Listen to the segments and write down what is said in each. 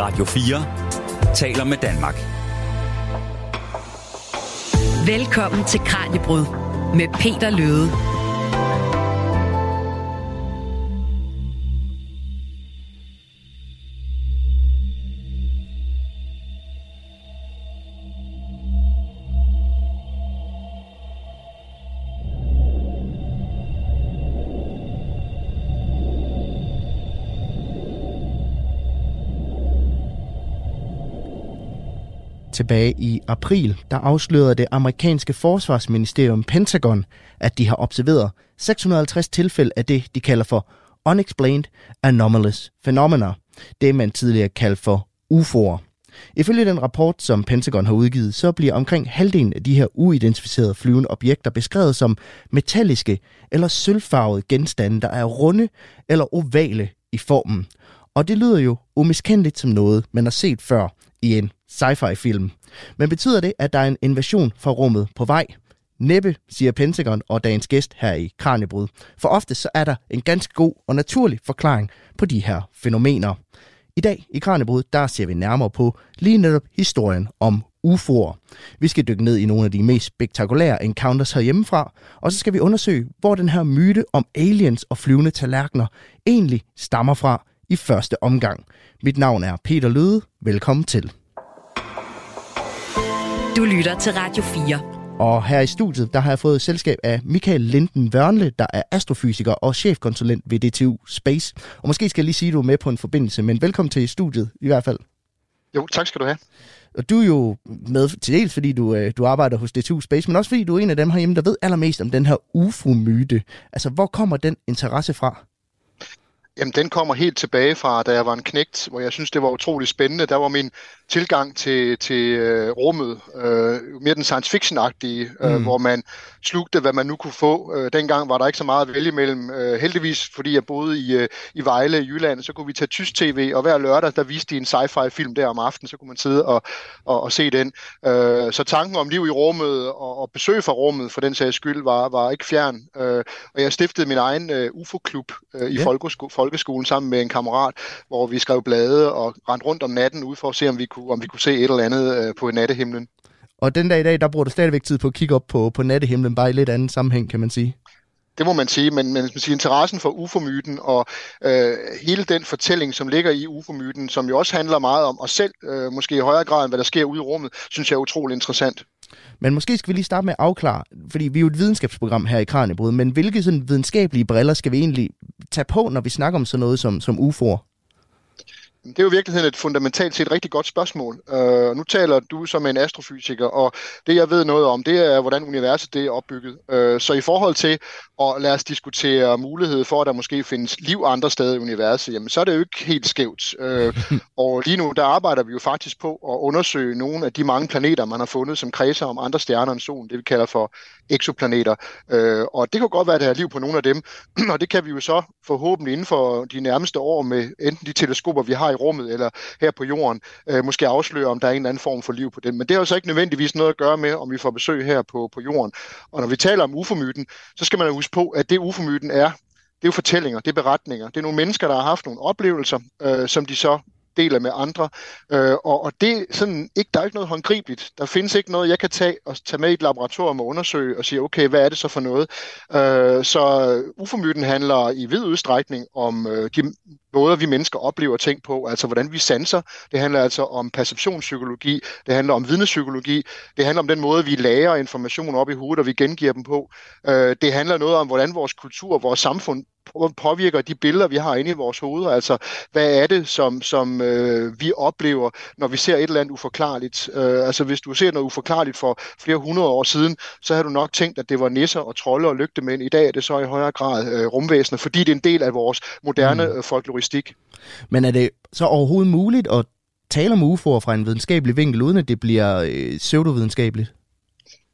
Radio 4 taler med Danmark. Velkommen til Kranjebrud med Peter Løde. Tilbage i april, der afslørede det amerikanske forsvarsministerium Pentagon, at de har observeret 650 tilfælde af det, de kalder for Unexplained Anomalous Phenomena, det man tidligere kaldte for UFO'er. Ifølge den rapport, som Pentagon har udgivet, så bliver omkring halvdelen af de her uidentificerede flyvende objekter beskrevet som metalliske eller sølvfarvede genstande, der er runde eller ovale i formen. Og det lyder jo umiskendeligt som noget, man har set før i en sci-fi film. Men betyder det, at der er en invasion fra rummet på vej? Næppe, siger Pentagon og dagens gæst her i Kranjebrud. For ofte så er der en ganske god og naturlig forklaring på de her fænomener. I dag i Kranjebrud, der ser vi nærmere på lige netop historien om UFO'er. Vi skal dykke ned i nogle af de mest spektakulære encounters herhjemmefra, og så skal vi undersøge, hvor den her myte om aliens og flyvende tallerkener egentlig stammer fra i første omgang. Mit navn er Peter Løde. Velkommen til. Du lytter til Radio 4. Og her i studiet, der har jeg fået selskab af Michael Linden Vørnle, der er astrofysiker og chefkonsulent ved DTU Space. Og måske skal jeg lige sige, at du er med på en forbindelse, men velkommen til studiet i hvert fald. Jo, tak skal du have. Og du er jo med til dels, fordi du, øh, du arbejder hos DTU Space, men også fordi du er en af dem herhjemme, der ved allermest om den her UFO-myte. Altså, hvor kommer den interesse fra? Jamen, den kommer helt tilbage fra, da jeg var en knægt, hvor jeg synes, det var utrolig spændende. Der var min tilgang til, til øh, rummet, øh, mere den science fiction-agtige, øh, mm. hvor man slugte, hvad man nu kunne få. Øh, dengang var der ikke så meget at vælge mellem. Øh, heldigvis, fordi jeg boede i, øh, i Vejle i Jylland, så kunne vi tage tysk tv, og hver lørdag, der viste de en sci-fi film der om aftenen, så kunne man sidde og, og, og se den. Øh, så tanken om liv i rummet og, og besøg fra rummet, for den sags skyld, var, var ikke fjern. Øh, og jeg stiftede min egen øh, UFO-klub øh, i yeah. folkesko- folkeskolen sammen med en kammerat, hvor vi skrev blade og rendte rundt om natten ud for at se, om vi kunne kunne, om vi kunne se et eller andet øh, på nattehimlen. Og den dag i dag, der bruger du stadigvæk tid på at kigge op på, på nattehimlen, bare i lidt anden sammenhæng, kan man sige. Det må man sige, men, men man siger, interessen for UFO-myten og øh, hele den fortælling, som ligger i UFO-myten, som jo også handler meget om os selv, øh, måske i højere grad end hvad der sker ude i rummet, synes jeg er utrolig interessant. Men måske skal vi lige starte med at afklare, fordi vi er jo et videnskabsprogram her i Kranjebrud, men hvilke sådan videnskabelige briller skal vi egentlig tage på, når vi snakker om sådan noget som, som UFO'er? Det er jo i virkeligheden et fundamentalt set rigtig godt spørgsmål. Uh, nu taler du som en astrofysiker, og det jeg ved noget om, det er, hvordan universet det er opbygget. Uh, så i forhold til at lade os diskutere mulighed for, at der måske findes liv andre steder i universet, jamen så er det jo ikke helt skævt. Uh, og lige nu, der arbejder vi jo faktisk på at undersøge nogle af de mange planeter, man har fundet, som kredser om andre stjerner end solen, det vi kalder for eksoplaneter. Uh, og det kan godt være, at der er liv på nogle af dem, og det kan vi jo så forhåbentlig inden for de nærmeste år med enten de teleskoper, vi har i rummet eller her på jorden, øh, måske afsløre, om der er en eller anden form for liv på den. Men det har så ikke nødvendigvis noget at gøre med, om vi får besøg her på, på jorden. Og når vi taler om ufomyten, så skal man huske på, at det ufomyten er, det er jo fortællinger, det er beretninger. Det er nogle mennesker, der har haft nogle oplevelser, øh, som de så deler med andre. Øh, og, og det sådan, ikke, der er ikke noget håndgribeligt. Der findes ikke noget, jeg kan tage og tage med i et laboratorium og undersøge og sige, okay, hvad er det så for noget? Øh, så ufomyten handler i vid udstrækning om øh, de måder, vi mennesker oplever ting på, altså hvordan vi sanser. Det handler altså om perceptionspsykologi, det handler om vidnepsykologi, det handler om den måde, vi lærer information op i hovedet, og vi gengiver dem på. Øh, det handler noget om, hvordan vores kultur, vores samfund påvirker de billeder, vi har inde i vores hoveder. Altså, hvad er det, som, som øh, vi oplever, når vi ser et eller andet uforklarligt? Øh, altså, hvis du ser noget uforklarligt for flere hundrede år siden, så har du nok tænkt, at det var nisser og trolde og lygtemænd. I dag er det så i højere grad øh, rumvæsener, fordi det er en del af vores moderne mm heuristik. Men er det så overhovedet muligt at tale om UFO'er fra en videnskabelig vinkel, uden at det bliver øh, pseudovidenskabeligt?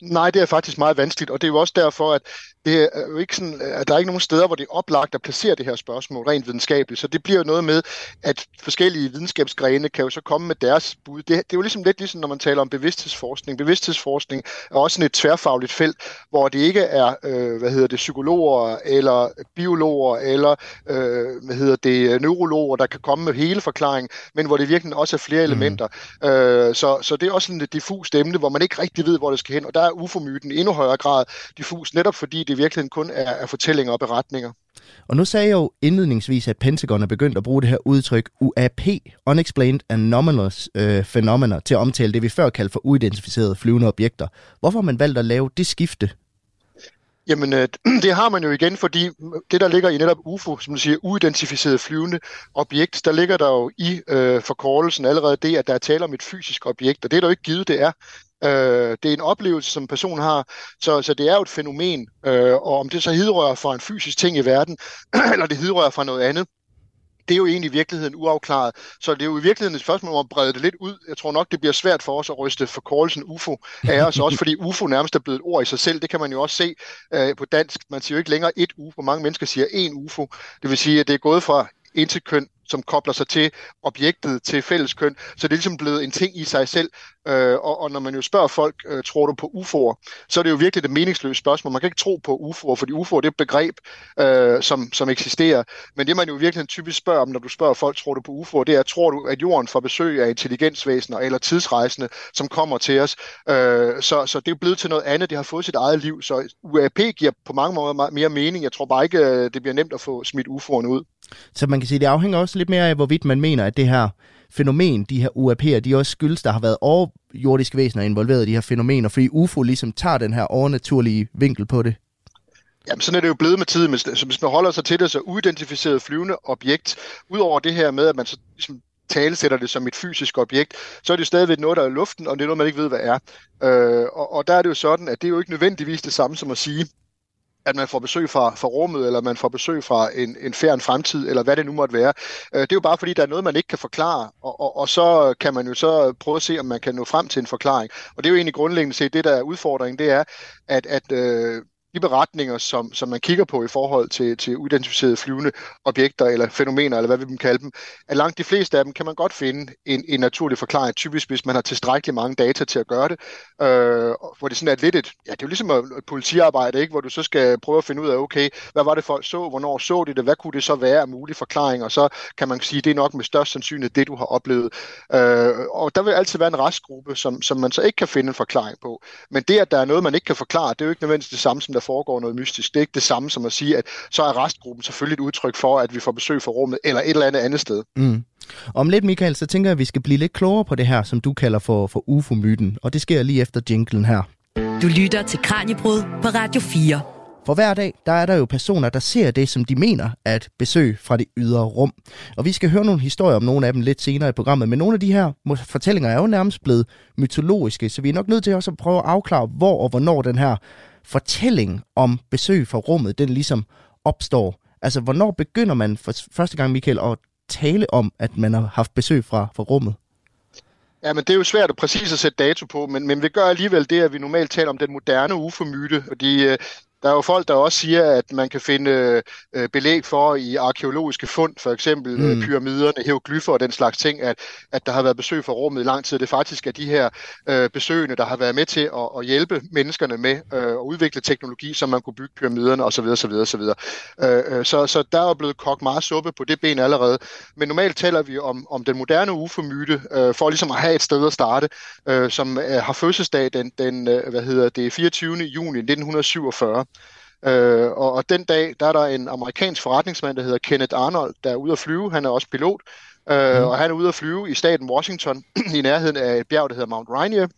Nej, det er faktisk meget vanskeligt, og det er jo også derfor, at det er jo ikke sådan, at der er ikke nogen steder, hvor det er oplagt at placere det her spørgsmål rent videnskabeligt. Så det bliver jo noget med, at forskellige videnskabsgrene kan jo så komme med deres bud. Det, det er jo ligesom lidt ligesom, når man taler om bevidsthedsforskning. Bevidsthedsforskning er også sådan et tværfagligt felt, hvor det ikke er, øh, hvad hedder det, psykologer eller biologer eller, øh, hvad hedder det, neurologer, der kan komme med hele forklaringen, men hvor det virkelig også er flere mm. elementer. Øh, så, så det er også sådan et diffust emne, hvor man ikke rigtig ved, hvor det skal hen, og der er UFO-myten i endnu højere grad diffus, netop fordi det virkelig kun er, er fortællinger og beretninger. Og nu sagde jeg jo indledningsvis, at Pentagon er begyndt at bruge det her udtryk UAP, Unexplained Anomalous øh, Phenomena, til at omtale det, vi før kaldte for uidentificerede flyvende objekter. Hvorfor har man valgt at lave det skifte? Jamen, øh, det har man jo igen, fordi det, der ligger i netop UFO, som du siger, uidentificeret flyvende objekt, der ligger der jo i øh, forkortelsen allerede det, at der er tale om et fysisk objekt, og det er der jo ikke givet, det er. Øh, det er en oplevelse, som person har, så, så det er jo et fænomen, øh, og om det så hidrører fra en fysisk ting i verden, eller det hidrører fra noget andet, det er jo egentlig i virkeligheden uafklaret. Så det er jo i virkeligheden et spørgsmål om at brede det lidt ud. Jeg tror nok, det bliver svært for os at ryste forkortelsen UFO af os, også fordi UFO nærmest er blevet et ord i sig selv. Det kan man jo også se øh, på dansk. Man siger jo ikke længere et UFO. Mange mennesker siger en UFO. Det vil sige, at det er gået fra interkøn som kobler sig til objektet, til fælleskøn. Så det er ligesom blevet en ting i sig selv. Øh, og, og når man jo spørger folk, øh, tror du på UFO'er, så er det jo virkelig det meningsløse spørgsmål. Man kan ikke tro på UFO'er, fordi UFO'er det er et begreb, øh, som, som eksisterer. Men det man jo virkelig typisk spørger om, når du spørger folk, tror du på UFO'er, det er, tror du, at jorden får besøg af intelligensvæsener eller tidsrejsende, som kommer til os. Øh, så, så det er blevet til noget andet. Det har fået sit eget liv. Så UAP giver på mange måder mere mening. Jeg tror bare ikke, øh, det bliver nemt at få smidt UFO'erne ud. Så man kan sige, det afhænger også lidt mere af, hvorvidt man mener, at det her fænomen, de her UAP'er, de også skyldes, der har været overjordiske væsener involveret i de her fænomener, fordi UFO ligesom tager den her overnaturlige vinkel på det. Jamen, sådan er det jo blevet med tiden, så hvis man holder sig til det, så uidentificeret flyvende objekt, udover det her med, at man så ligesom talesætter det som et fysisk objekt, så er det stadigvæk noget, der er i luften, og det er noget, man ikke ved, hvad er. Øh, og, og der er det jo sådan, at det er jo ikke nødvendigvis det samme som at sige, at man får besøg fra, fra rummet, eller man får besøg fra en, en fjern fremtid, eller hvad det nu måtte være. Øh, det er jo bare fordi, der er noget, man ikke kan forklare, og, og, og så kan man jo så prøve at se, om man kan nå frem til en forklaring. Og det er jo egentlig grundlæggende set, det der er udfordringen, det er, at, at øh, de beretninger, som, som man kigger på i forhold til, til uidentificerede flyvende objekter eller fænomener, eller hvad vi dem kalde dem, at langt de fleste af dem kan man godt finde en, en naturlig forklaring, typisk hvis man har tilstrækkeligt mange data til at gøre det, øh, hvor det sådan er lidt et, ja, det er jo ligesom et politiarbejde, ikke? hvor du så skal prøve at finde ud af, okay, hvad var det folk så, hvornår så de det, hvad kunne det så være af mulige forklaringer, og så kan man sige, det er nok med størst sandsynlighed det, du har oplevet. Øh, og der vil altid være en restgruppe, som, som man så ikke kan finde en forklaring på. Men det, at der er noget, man ikke kan forklare, det er jo ikke nødvendigvis det samme, som der foregår noget mystisk. Det er ikke det samme som at sige, at så er restgruppen selvfølgelig et udtryk for, at vi får besøg fra rummet eller et eller andet andet sted. Mm. Om lidt, Michael, så tænker jeg, at vi skal blive lidt klogere på det her, som du kalder for, for UFO-myten. Og det sker lige efter jinglen her. Du lytter til Kranjebrud på Radio 4. For hver dag, der er der jo personer, der ser det, som de mener er et besøg fra det ydre rum. Og vi skal høre nogle historier om nogle af dem lidt senere i programmet, men nogle af de her fortællinger er jo nærmest blevet mytologiske, så vi er nok nødt til også at prøve at afklare, hvor og hvornår den her fortælling om besøg fra rummet, den ligesom opstår. Altså, hvornår begynder man for første gang, Michael, at tale om, at man har haft besøg fra, fra rummet? Ja, men det er jo svært at præcis at sætte dato på, men, men vi gør alligevel det, at vi normalt taler om den moderne UFO-myte, og de, øh, der er jo folk, der også siger, at man kan finde øh, belæg for i arkeologiske fund, for eksempel øh, mm. pyramiderne, hieroglyffer og den slags ting, at, at der har været besøg fra rummet i lang tid. Det er faktisk er de her øh, besøgende, der har været med til at, at hjælpe menneskerne med øh, at udvikle teknologi, så man kunne bygge pyramiderne osv. osv., osv. Øh, så, så der er blevet kogt meget suppe på det ben allerede. Men normalt taler vi om, om den moderne UFO-myte, øh, for ligesom at have et sted at starte, øh, som øh, har fødselsdag den, den øh, hvad hedder det, 24. juni 1947. Øh, og, og den dag, der er der en amerikansk forretningsmand, der hedder Kenneth Arnold, der er ude at flyve. Han er også pilot. Øh, mm. Og han er ude at flyve i staten Washington, i nærheden af et bjerg, der hedder Mount Rainier.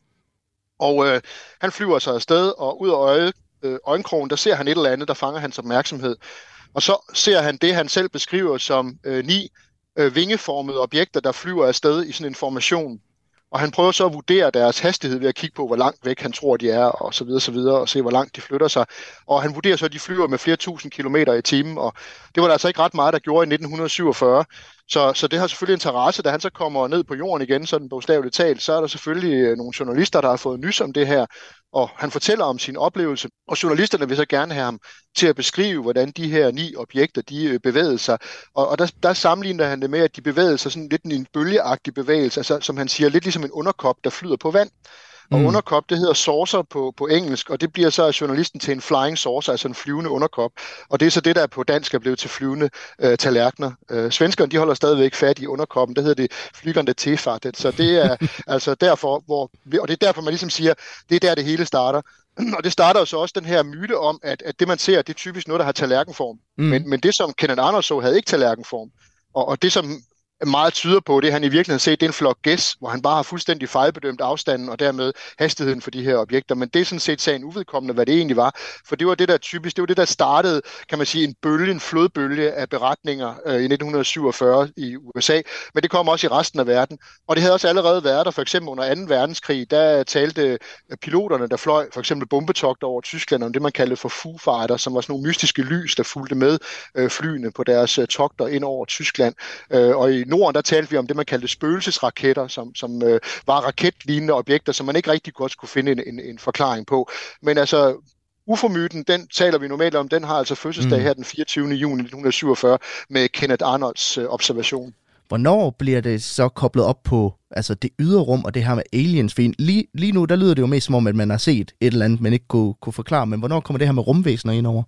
Og øh, han flyver sig afsted, og ud af øje, øh, øjenkrogen, der ser han et eller andet, der fanger hans opmærksomhed. Og så ser han det, han selv beskriver som øh, ni øh, vingeformede objekter, der flyver afsted i sådan en formation. Og han prøver så at vurdere deres hastighed ved at kigge på, hvor langt væk han tror, de er, og så videre, så videre, og se, hvor langt de flytter sig. Og han vurderer så, at de flyver med flere tusind kilometer i timen, og det var der altså ikke ret meget, der gjorde i 1947. Så, så det har selvfølgelig interesse, da han så kommer ned på jorden igen, sådan bogstaveligt talt, så er der selvfølgelig øh, nogle journalister, der har fået nys om det her, og han fortæller om sin oplevelse, og journalisterne vil så gerne have ham til at beskrive, hvordan de her ni objekter, de øh, bevægede sig. Og, og der, der sammenligner han det med, at de bevægede sig sådan lidt en bølgeagtig bevægelse, altså som han siger, lidt ligesom en underkop, der flyder på vand. Og mm. underkop, det hedder saucer på, på engelsk, og det bliver så af journalisten til en flying saucer, altså en flyvende underkop. Og det er så det, der på dansk er blevet til flyvende øh, tallerkener. Øh, svenskerne, de holder stadigvæk fat i underkoppen, det hedder det flygende tefartet. Så det er altså derfor, hvor, og det er derfor, man ligesom siger, det er der, det hele starter. Og det starter jo så også den her myte om, at, at det man ser, det er typisk noget, der har tallerkenform. Mm. Men, men det som Kenneth Arnold så, havde ikke tallerkenform. Og, og det som meget tyder på, det han i virkeligheden set, det er en flok gæs, hvor han bare har fuldstændig fejlbedømt afstanden og dermed hastigheden for de her objekter. Men det er sådan set sagen uvedkommende, hvad det egentlig var. For det var det der typisk, det var det der startede, kan man sige, en bølge, en flodbølge af beretninger øh, i 1947 i USA. Men det kom også i resten af verden. Og det havde også allerede været der, for eksempel under 2. verdenskrig, der talte øh, piloterne, der fløj for eksempel bombetogter over Tyskland, om det man kaldte for Foo Fighter, som var sådan nogle mystiske lys, der fulgte med øh, flyene på deres øh, togter ind over Tyskland. Øh, og i Norden, der talte vi om det, man kaldte spøgelsesraketter, som, som øh, var raketlignende objekter, som man ikke rigtig godt kunne finde en, en, en forklaring på. Men altså, UFO-myten, den taler vi normalt om, den har altså fødselsdag mm. her den 24. juni 1947 med Kenneth Arnolds øh, observation. Hvornår bliver det så koblet op på altså det ydre rum og det her med aliens? For lige, lige nu, der lyder det jo mest som om, at man har set et eller andet, men ikke kunne, kunne forklare. Men hvornår kommer det her med rumvæsener ind over?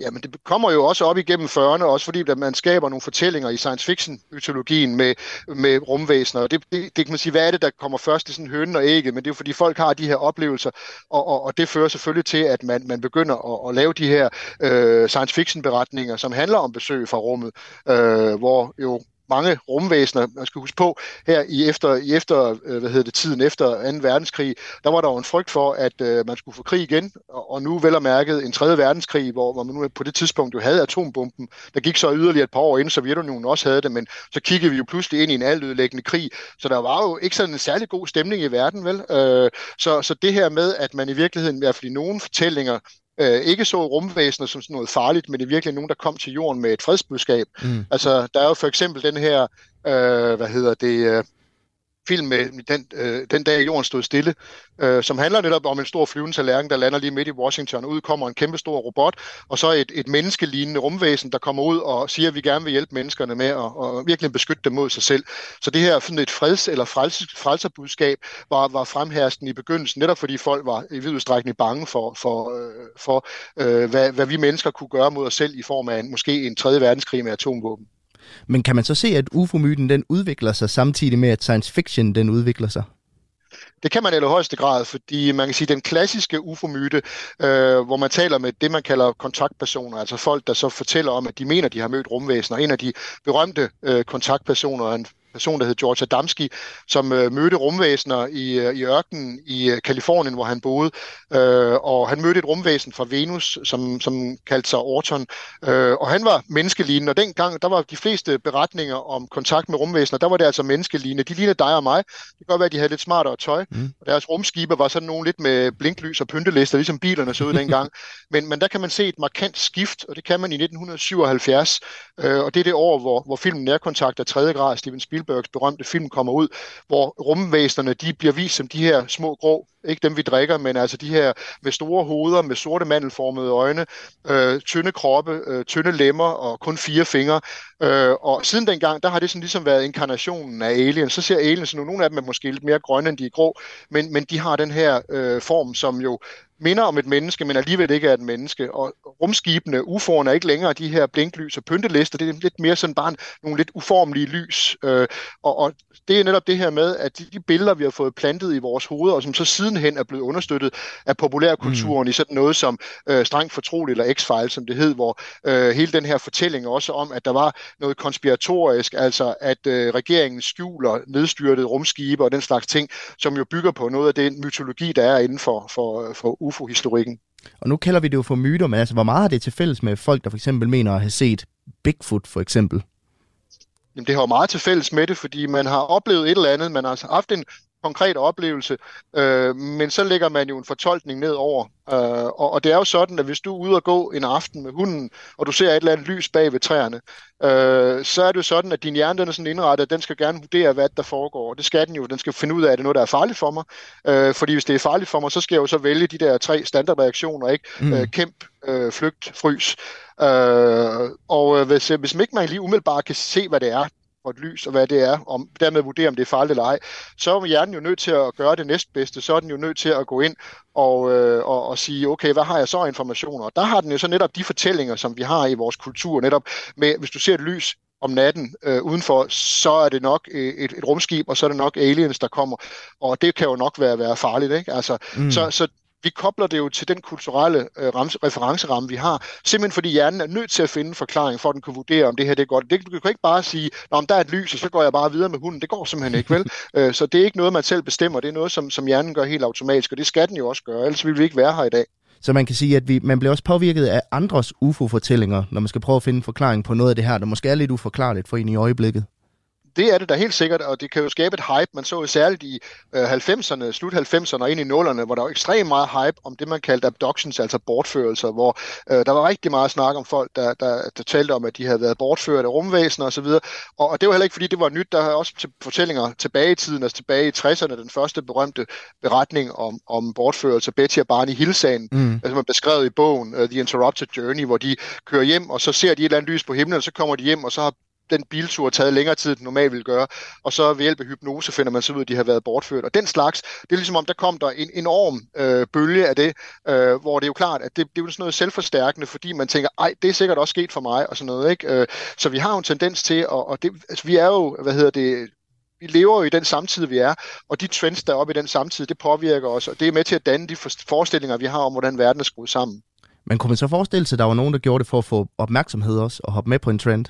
Jamen, det kommer jo også op igennem 40'erne, også fordi at man skaber nogle fortællinger i science fiction-mytologien med, med rumvæsener. Og det, det, det kan man sige, hvad er det, der kommer først? Det er sådan hønen og ægget, men det er jo fordi folk har de her oplevelser, og, og, og det fører selvfølgelig til, at man, man begynder at, at lave de her øh, science fiction-beretninger, som handler om besøg fra rummet, øh, hvor jo mange rumvæsener. Man skal huske på, her i efter, i efter øh, hvad hedder det, tiden efter 2. verdenskrig, der var der jo en frygt for, at øh, man skulle få krig igen, og, og nu vel og mærket en 3. verdenskrig, hvor, hvor man nu på det tidspunkt jo havde atombomben. Der gik så yderligere et par år inden Sovjetunionen også havde det, men så kiggede vi jo pludselig ind i en altødelæggende krig, så der var jo ikke sådan en særlig god stemning i verden, vel? Øh, så, så det her med, at man i virkeligheden, i hvert fald i nogle fortællinger, øh, ikke så rumvæsener som sådan noget farligt, men det er virkelig nogen, der kom til jorden med et fredsbudskab. Mm. Altså, der er jo for eksempel den her, øh, hvad hedder det, øh, film med den, øh, den dag jorden stod stille, øh, som handler netop om en stor flyvende tallerken, der lander lige midt i Washington. Ud kommer en kæmpe stor robot, og så et, et menneskelignende rumvæsen, der kommer ud og siger, at vi gerne vil hjælpe menneskerne med at og virkelig beskytte dem mod sig selv. Så det her sådan et freds- eller frels, frelserbudskab var, var fremherskende i begyndelsen, netop fordi folk var i vid udstrækning bange for, for, øh, for øh, hvad, hvad vi mennesker kunne gøre mod os selv i form af en, måske en tredje verdenskrig med atomvåben. Men kan man så se, at UFO-myten den udvikler sig samtidig med, at science fiction den udvikler sig? Det kan man i højeste grad, fordi man kan sige, at den klassiske UFO-myte, øh, hvor man taler med det, man kalder kontaktpersoner, altså folk, der så fortæller om, at de mener, de har mødt rumvæsener. En af de berømte øh, kontaktpersoner, en person, der hed George Adamski, som øh, mødte rumvæsener i, øh, i ørkenen i øh, Kalifornien, hvor han boede. Øh, og han mødte et rumvæsen fra Venus, som, som kaldte sig Orton. Øh, og han var menneskelignende, og dengang, der var de fleste beretninger om kontakt med rumvæsener, der var det altså menneskelignende. De lignede dig og mig. Det kan godt være, at de havde lidt smartere tøj. Mm. Og deres rumskibe var sådan nogle lidt med blinklys og pyntelister, ligesom bilerne så ud dengang. men, men der kan man se et markant skift, og det kan man i 1977. Øh, og det er det år, hvor, hvor filmen Nærkontakt af tredje grad, Steven Spielberg, Spielbergs berømte film kommer ud, hvor rumvæsenerne de bliver vist som de her små grå ikke dem vi drikker, men altså de her med store hoveder, med sorte mandelformede øjne, øh, tynde kroppe, øh, tynde lemmer og kun fire fingre. Øh, og siden dengang, der har det sådan ligesom været inkarnationen af aliens. Så ser aliens, nu nogle af dem er måske lidt mere grønne end de er grå, men, men de har den her øh, form, som jo minder om et menneske, men alligevel ikke er et menneske. Og rumskibene, UFO'erne er ikke længere de her blinklys og pyntelister, det er lidt mere sådan bare nogle lidt uformelige lys. Øh, og, og det er netop det her med, at de, de billeder, vi har fået plantet i vores hoveder, og som så sidenhen er blevet understøttet af populærkulturen mm. i sådan noget som øh, strengt fortroligt eller X-Files, som det hed, hvor øh, hele den her fortælling også om, at der var noget konspiratorisk, altså at øh, regeringen skjuler nedstyrtet rumskibe og den slags ting, som jo bygger på noget af den mytologi, der er inden for, for, for UFO-historikken. Og nu kalder vi det jo for myter, men altså, hvor meget har det til fælles med folk, der for eksempel mener at have set Bigfoot for eksempel? Jamen, det har jo meget til fælles med det, fordi man har oplevet et eller andet, man har haft en konkret oplevelse, øh, men så lægger man jo en fortolkning ned over. Øh, og, og det er jo sådan, at hvis du er ude og gå en aften med hunden, og du ser et eller andet lys bag ved træerne, øh, så er det jo sådan, at din hjerne den er sådan indrettet, at den skal gerne vurdere, hvad der foregår. Det skal den jo. Den skal finde ud af, at det er noget, der er farligt for mig. Øh, fordi hvis det er farligt for mig, så skal jeg jo så vælge de der tre standardreaktioner, ikke? Mm. Øh, kæmp, øh, flygt, frys. Øh, og øh, hvis, hvis ikke man lige umiddelbart kan se, hvad det er, for et lys, og hvad det er, og dermed vurdere, om det er farligt eller ej, så er hjernen jo nødt til at gøre det næstbedste, så er den jo nødt til at gå ind og, øh, og, og sige, okay, hvad har jeg så informationer? Og der har den jo så netop de fortællinger, som vi har i vores kultur, netop med, hvis du ser et lys om natten øh, udenfor, så er det nok et, et rumskib, og så er det nok aliens, der kommer. Og det kan jo nok være, være farligt, ikke? Altså, mm. så, så vi kobler det jo til den kulturelle øh, rams, referenceramme, vi har, simpelthen fordi hjernen er nødt til at finde en forklaring, for at den kan vurdere, om det her det er godt. Det, du kan ikke bare sige, om der er et lys, og så går jeg bare videre med hunden. Det går simpelthen ikke, vel? øh, så det er ikke noget, man selv bestemmer. Det er noget, som, som hjernen gør helt automatisk, og det skal den jo også gøre, ellers ville vi ikke være her i dag. Så man kan sige, at vi, man bliver også påvirket af andres UFO-fortællinger, når man skal prøve at finde en forklaring på noget af det her, der måske er lidt uforklarligt for en i øjeblikket det er det da helt sikkert, og det kan jo skabe et hype. Man så jo særligt i øh, 90'erne, slut 90'erne og ind i 0'erne, hvor der var ekstremt meget hype om det, man kaldte abductions, altså bortførelser, hvor øh, der var rigtig meget snak om folk, der, der, der talte om, at de havde været bortført af rumvæsener osv. Og, og, og det var heller ikke, fordi det var nyt. Der er også til fortællinger tilbage i tiden, altså tilbage i 60'erne, den første berømte beretning om, om bortførelse, Betty og Barney Hill-sagen, mm. altså man beskrevet i bogen uh, The Interrupted Journey, hvor de kører hjem, og så ser de et eller andet lys på himlen, og så kommer de hjem, og så har den biltur taget længere tid, end normalt ville gøre, og så ved hjælp af hypnose finder man så ud, at de har været bortført. Og den slags, det er ligesom om, der kom der en enorm øh, bølge af det, øh, hvor det er jo klart, at det, det er jo sådan noget selvforstærkende, fordi man tænker, ej, det er sikkert også sket for mig, og sådan noget, ikke? Øh, så vi har jo en tendens til, og, og det, altså, vi er jo, hvad hedder det, vi lever jo i den samtid, vi er, og de trends, der er oppe i den samtid, det påvirker os, og det er med til at danne de forestillinger, vi har om, hvordan verden er skruet sammen. Men kunne man så forestille sig, at der var nogen, der gjorde det for at få opmærksomhed også, og hoppe med på en trend?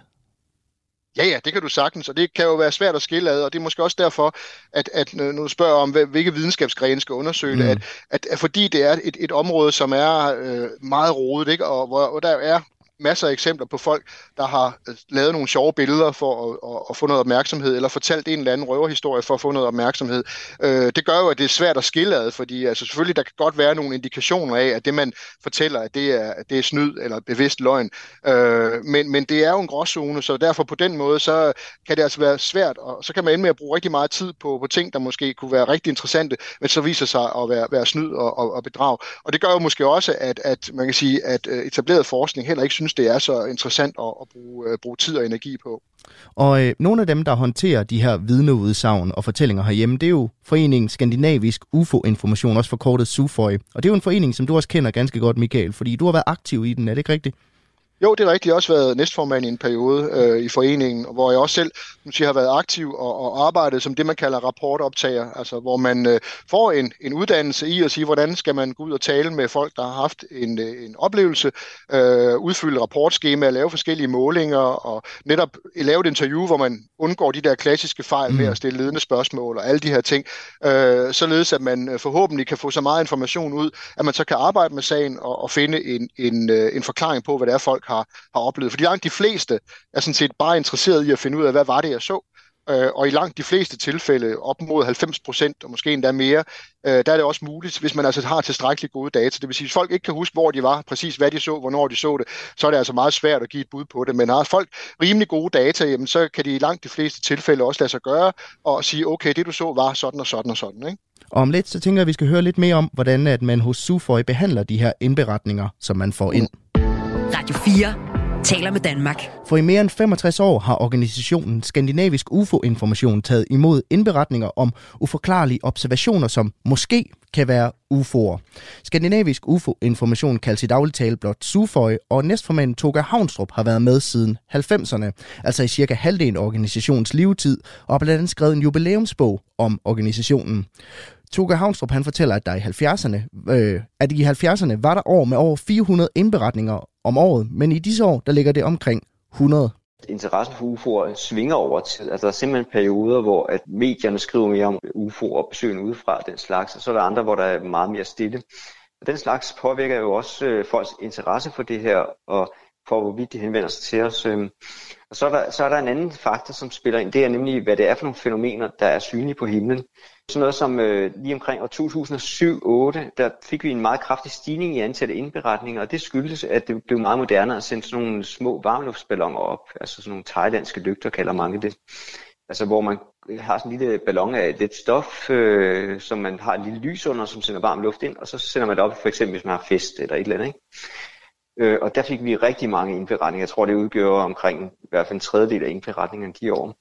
Ja, ja, det kan du sagtens, og det kan jo være svært at skille ad, og det er måske også derfor, at, at når du spørger om, hvilke videnskabsgrene skal undersøge det, mm. at, at, at fordi det er et, et område, som er øh, meget rodet, ikke? og hvor, hvor der er masser af eksempler på folk, der har øh, lavet nogle sjove billeder for at, at, at få noget opmærksomhed, eller fortalt en eller anden røverhistorie for at få noget opmærksomhed. Øh, det gør jo, at det er svært at skille ad, fordi altså, selvfølgelig der kan godt være nogle indikationer af, at det man fortæller, at det er, at det er snyd eller bevidst løgn. Øh, men, men det er jo en gråzone, så derfor på den måde, så kan det altså være svært, og så kan man ende med at bruge rigtig meget tid på, på ting, der måske kunne være rigtig interessante, men så viser sig at være, være snyd og, og, og bedrag. Og det gør jo måske også, at, at man kan sige, at øh, etableret forskning heller ikke synes, det er så interessant at, at bruge, uh, bruge tid og energi på. Og øh, nogle af dem, der håndterer de her vidneudsagn og fortællinger herhjemme, det er jo foreningen Skandinavisk UFO-information, også forkortet SUFOI. Og det er jo en forening, som du også kender ganske godt, Michael, fordi du har været aktiv i den, er det ikke rigtigt? Jo, det er rigtigt. Jeg har også været næstformand i en periode øh, i foreningen, hvor jeg også selv som siger, har været aktiv og, og arbejdet som det, man kalder rapportoptager, altså hvor man øh, får en, en uddannelse i at sige, hvordan skal man gå ud og tale med folk, der har haft en, øh, en oplevelse, øh, udfylde rapportskema, lave forskellige målinger og netop lave et interview, hvor man undgår de der klassiske fejl mm. med at stille ledende spørgsmål og alle de her ting, øh, således at man øh, forhåbentlig kan få så meget information ud, at man så kan arbejde med sagen og, og finde en, en, øh, en forklaring på, hvad det er, folk har, har oplevet. Fordi langt de fleste er sådan set bare interesseret i at finde ud af, hvad var det, jeg så. Øh, og i langt de fleste tilfælde, op mod 90 procent, og måske endda mere, øh, der er det også muligt, hvis man altså har tilstrækkeligt gode data. Det vil sige, hvis folk ikke kan huske, hvor de var, præcis hvad de så, hvornår de så det, så er det altså meget svært at give et bud på det. Men har folk rimelig gode data, jamen, så kan de i langt de fleste tilfælde også lade sig gøre, og sige, okay, det du så var sådan og sådan og sådan. Ikke? Og om lidt, så tænker jeg, at vi skal høre lidt mere om, hvordan at man hos Suføj behandler de her indberetninger, som man får ind. Radio 4 taler med Danmark. For i mere end 65 år har organisationen Skandinavisk UFO-information taget imod indberetninger om uforklarlige observationer, som måske kan være UFO'er. Skandinavisk UFO-information kaldes i dagligtale blot SUFOI, og næstformanden Toga Havnstrup har været med siden 90'erne, altså i cirka halvdelen af organisationens levetid, og har blandt andet skrevet en jubilæumsbog om organisationen. Toga Havnstrup han fortæller, at der i 70'erne, øh, at i 70'erne var der år med over 400 indberetninger om året, men i disse år, der ligger det omkring 100. Interessen for UFO'er svinger over tid. Altså, der er simpelthen perioder, hvor at medierne skriver mere om UFO'er og besøgende udefra den slags, og så er der andre, hvor der er meget mere stille. Og den slags påvirker jo også øh, folks interesse for det her, og for hvorvidt de henvender sig til os. Øh. og så er, der, så er der en anden faktor, som spiller ind. Det er nemlig, hvad det er for nogle fænomener, der er synlige på himlen. Sådan noget som øh, lige omkring år 2007-2008, der fik vi en meget kraftig stigning i antallet af indberetninger, og det skyldes, at det blev meget moderne at sende sådan nogle små varmluftsballoner op, altså sådan nogle thailandske lygter, kalder mange det. Altså hvor man har sådan en lille ballon af lidt stof, øh, som man har et lille lys under, som sender varm luft ind, og så sender man det op, for eksempel hvis man har fest eller et eller andet. Ikke? Øh, og der fik vi rigtig mange indberetninger. Jeg tror, det udgjorde omkring i hvert fald en tredjedel af indberetningerne de år.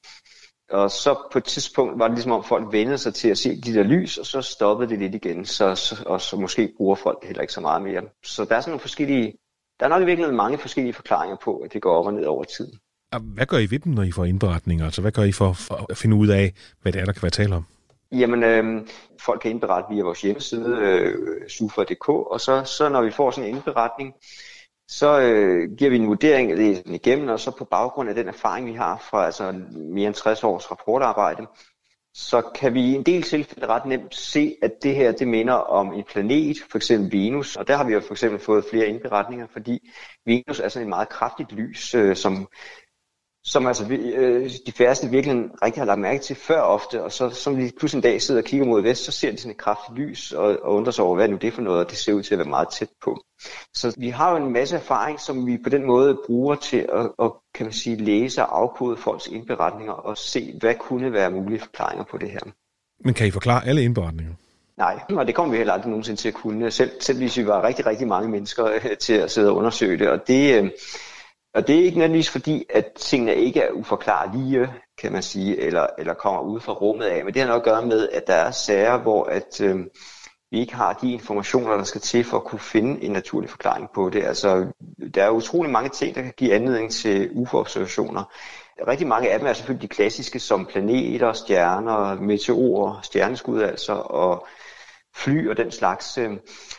Og så på et tidspunkt var det ligesom om folk vendte sig til at se de der lys, og så stoppede det lidt igen, så, så, og så måske bruger folk det heller ikke så meget mere. Så der er sådan nogle forskellige, der er nok i virkeligheden mange forskellige forklaringer på, at det går op og ned over tid. Hvad gør I ved dem, når I får indberetninger? Altså, hvad gør I for, for at finde ud af, hvad det er, der kan være tale om? Jamen, øh, folk kan indberette via vores hjemmeside, øh, sufa.dk, og så, så når vi får sådan en indberetning, så øh, giver vi en vurdering af det igennem, og så på baggrund af den erfaring, vi har fra altså, mere end 60 års rapportarbejde, så kan vi i en del tilfælde ret nemt se, at det her det minder om en planet, for eksempel Venus. Og der har vi jo for eksempel fået flere indberetninger, fordi Venus er sådan et meget kraftigt lys, øh, som som altså øh, de færreste virkelig rigtig har lagt mærke til før ofte, og så som vi pludselig en dag sidder og kigger mod vest, så ser de sådan et kraftigt lys og, og undrer sig over, hvad nu det er for noget, og det ser ud til at være meget tæt på. Så vi har jo en masse erfaring, som vi på den måde bruger til at, at kan man sige, læse og afkode folks indberetninger og se, hvad kunne være mulige forklaringer på det her. Men kan I forklare alle indberetninger? Nej, og det kommer vi heller aldrig nogensinde til at kunne, selv, selv hvis vi var rigtig, rigtig mange mennesker øh, til at sidde og undersøge det. Og det, øh, og det er ikke nødvendigvis fordi, at tingene ikke er uforklarlige, kan man sige, eller, eller kommer ud fra rummet af, men det har noget at gøre med, at der er sager, hvor at, øh, vi ikke har de informationer, der skal til for at kunne finde en naturlig forklaring på det. Altså, der er utrolig mange ting, der kan give anledning til UFO-observationer. Rigtig mange af dem er selvfølgelig de klassiske, som planeter, stjerner, meteorer, stjerneskud altså, og fly og den slags. Øh,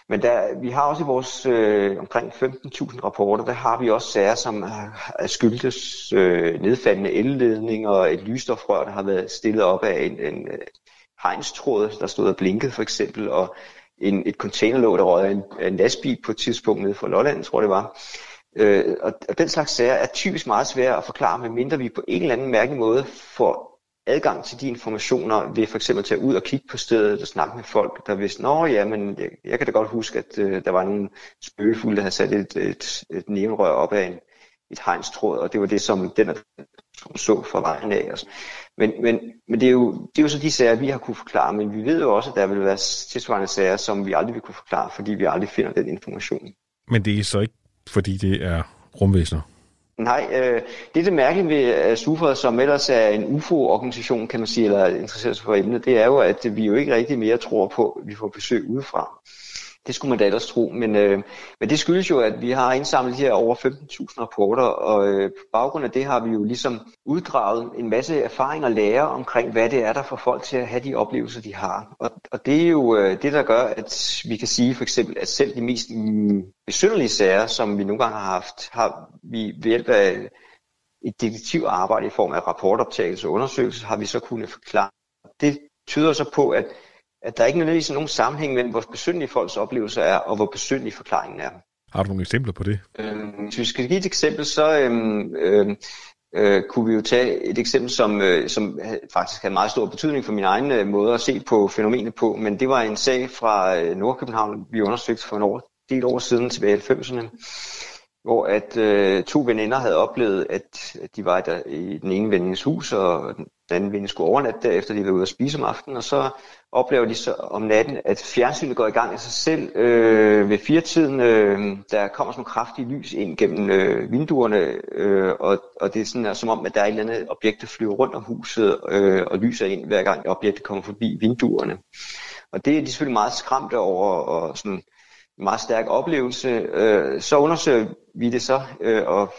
men der, vi har også i vores øh, omkring 15.000 rapporter, der har vi også sager, som er skyldtes øh, nedfaldende elledninger og et lysstofrør, der har været stillet op af en, en øh, hegnstråd, der stod og blinkede for eksempel, og en, et containerlåg, der røg en, en lastbil på et tidspunkt nede fra Lolland, tror det var. Øh, og, og den slags sager er typisk meget svære at forklare, medmindre vi på en eller anden mærkelig måde får adgang til de informationer ved for eksempel at tage ud og kigge på stedet og snakke med folk, der vidste, nå ja, men jeg, jeg kan da godt huske, at øh, der var nogle spøgefulde, der havde sat et, et, et neonrør op af en, et hegnstråd, og det var det, som den så fra vejen af. os. Men, men, men det, er jo, det er jo så de sager, vi har kunne forklare, men vi ved jo også, at der vil være tilsvarende sager, som vi aldrig vil kunne forklare, fordi vi aldrig finder den information. Men det er så ikke, fordi det er rumvæsener? Nej, øh, det er det mærkelige ved øh, SUFA, som ellers er en UFO-organisation, kan man sige, eller interesserer sig for emnet, det er jo, at vi jo ikke rigtig mere tror på, at vi får besøg udefra. Det skulle man da ellers tro, men, øh, men det skyldes jo, at vi har indsamlet her over 15.000 rapporter, og øh, på baggrund af det har vi jo ligesom uddraget en masse erfaring og lære omkring, hvad det er, der får folk til at have de oplevelser, de har. Og, og det er jo øh, det, der gør, at vi kan sige for eksempel, at selv de mest mm, besynderlige sager, som vi nogle gange har haft, har vi ved hjælp af et detektivarbejde i form af rapportoptagelse og undersøgelse, har vi så kunnet forklare. Det tyder så på, at at der ikke nødvendigvis er nogen sammenhæng mellem, hvor besyndelige folks oplevelser er, og hvor besyndelige forklaringen er. Har du nogle eksempler på det? Øhm, hvis vi skal give et eksempel, så øhm, øhm, øh, kunne vi jo tage et eksempel, som, øh, som faktisk havde meget stor betydning for min egen øh, måde at se på fænomenet på, men det var en sag fra øh, Nordkøbenhavn, vi undersøgte for en år, del år siden tilbage i 90'erne, hvor at øh, to veninder havde oplevet, at, at de var der i den ene venindens hus, og den anden veninde skulle overnatte der, efter de var ude at spise om aftenen, og så oplever de så om natten, at fjernsynet går i gang af sig selv øh, ved firetiden. Øh, der kommer sådan nogle kraftige lys ind gennem øh, vinduerne, øh, og, og det er sådan, som om, at der er et eller andet objekt, der flyver rundt om huset øh, og lyser ind, hver gang objektet kommer forbi vinduerne. Og det er de selvfølgelig meget skræmte over, og sådan en meget stærk oplevelse. Øh, så undersøger vi det så, øh, og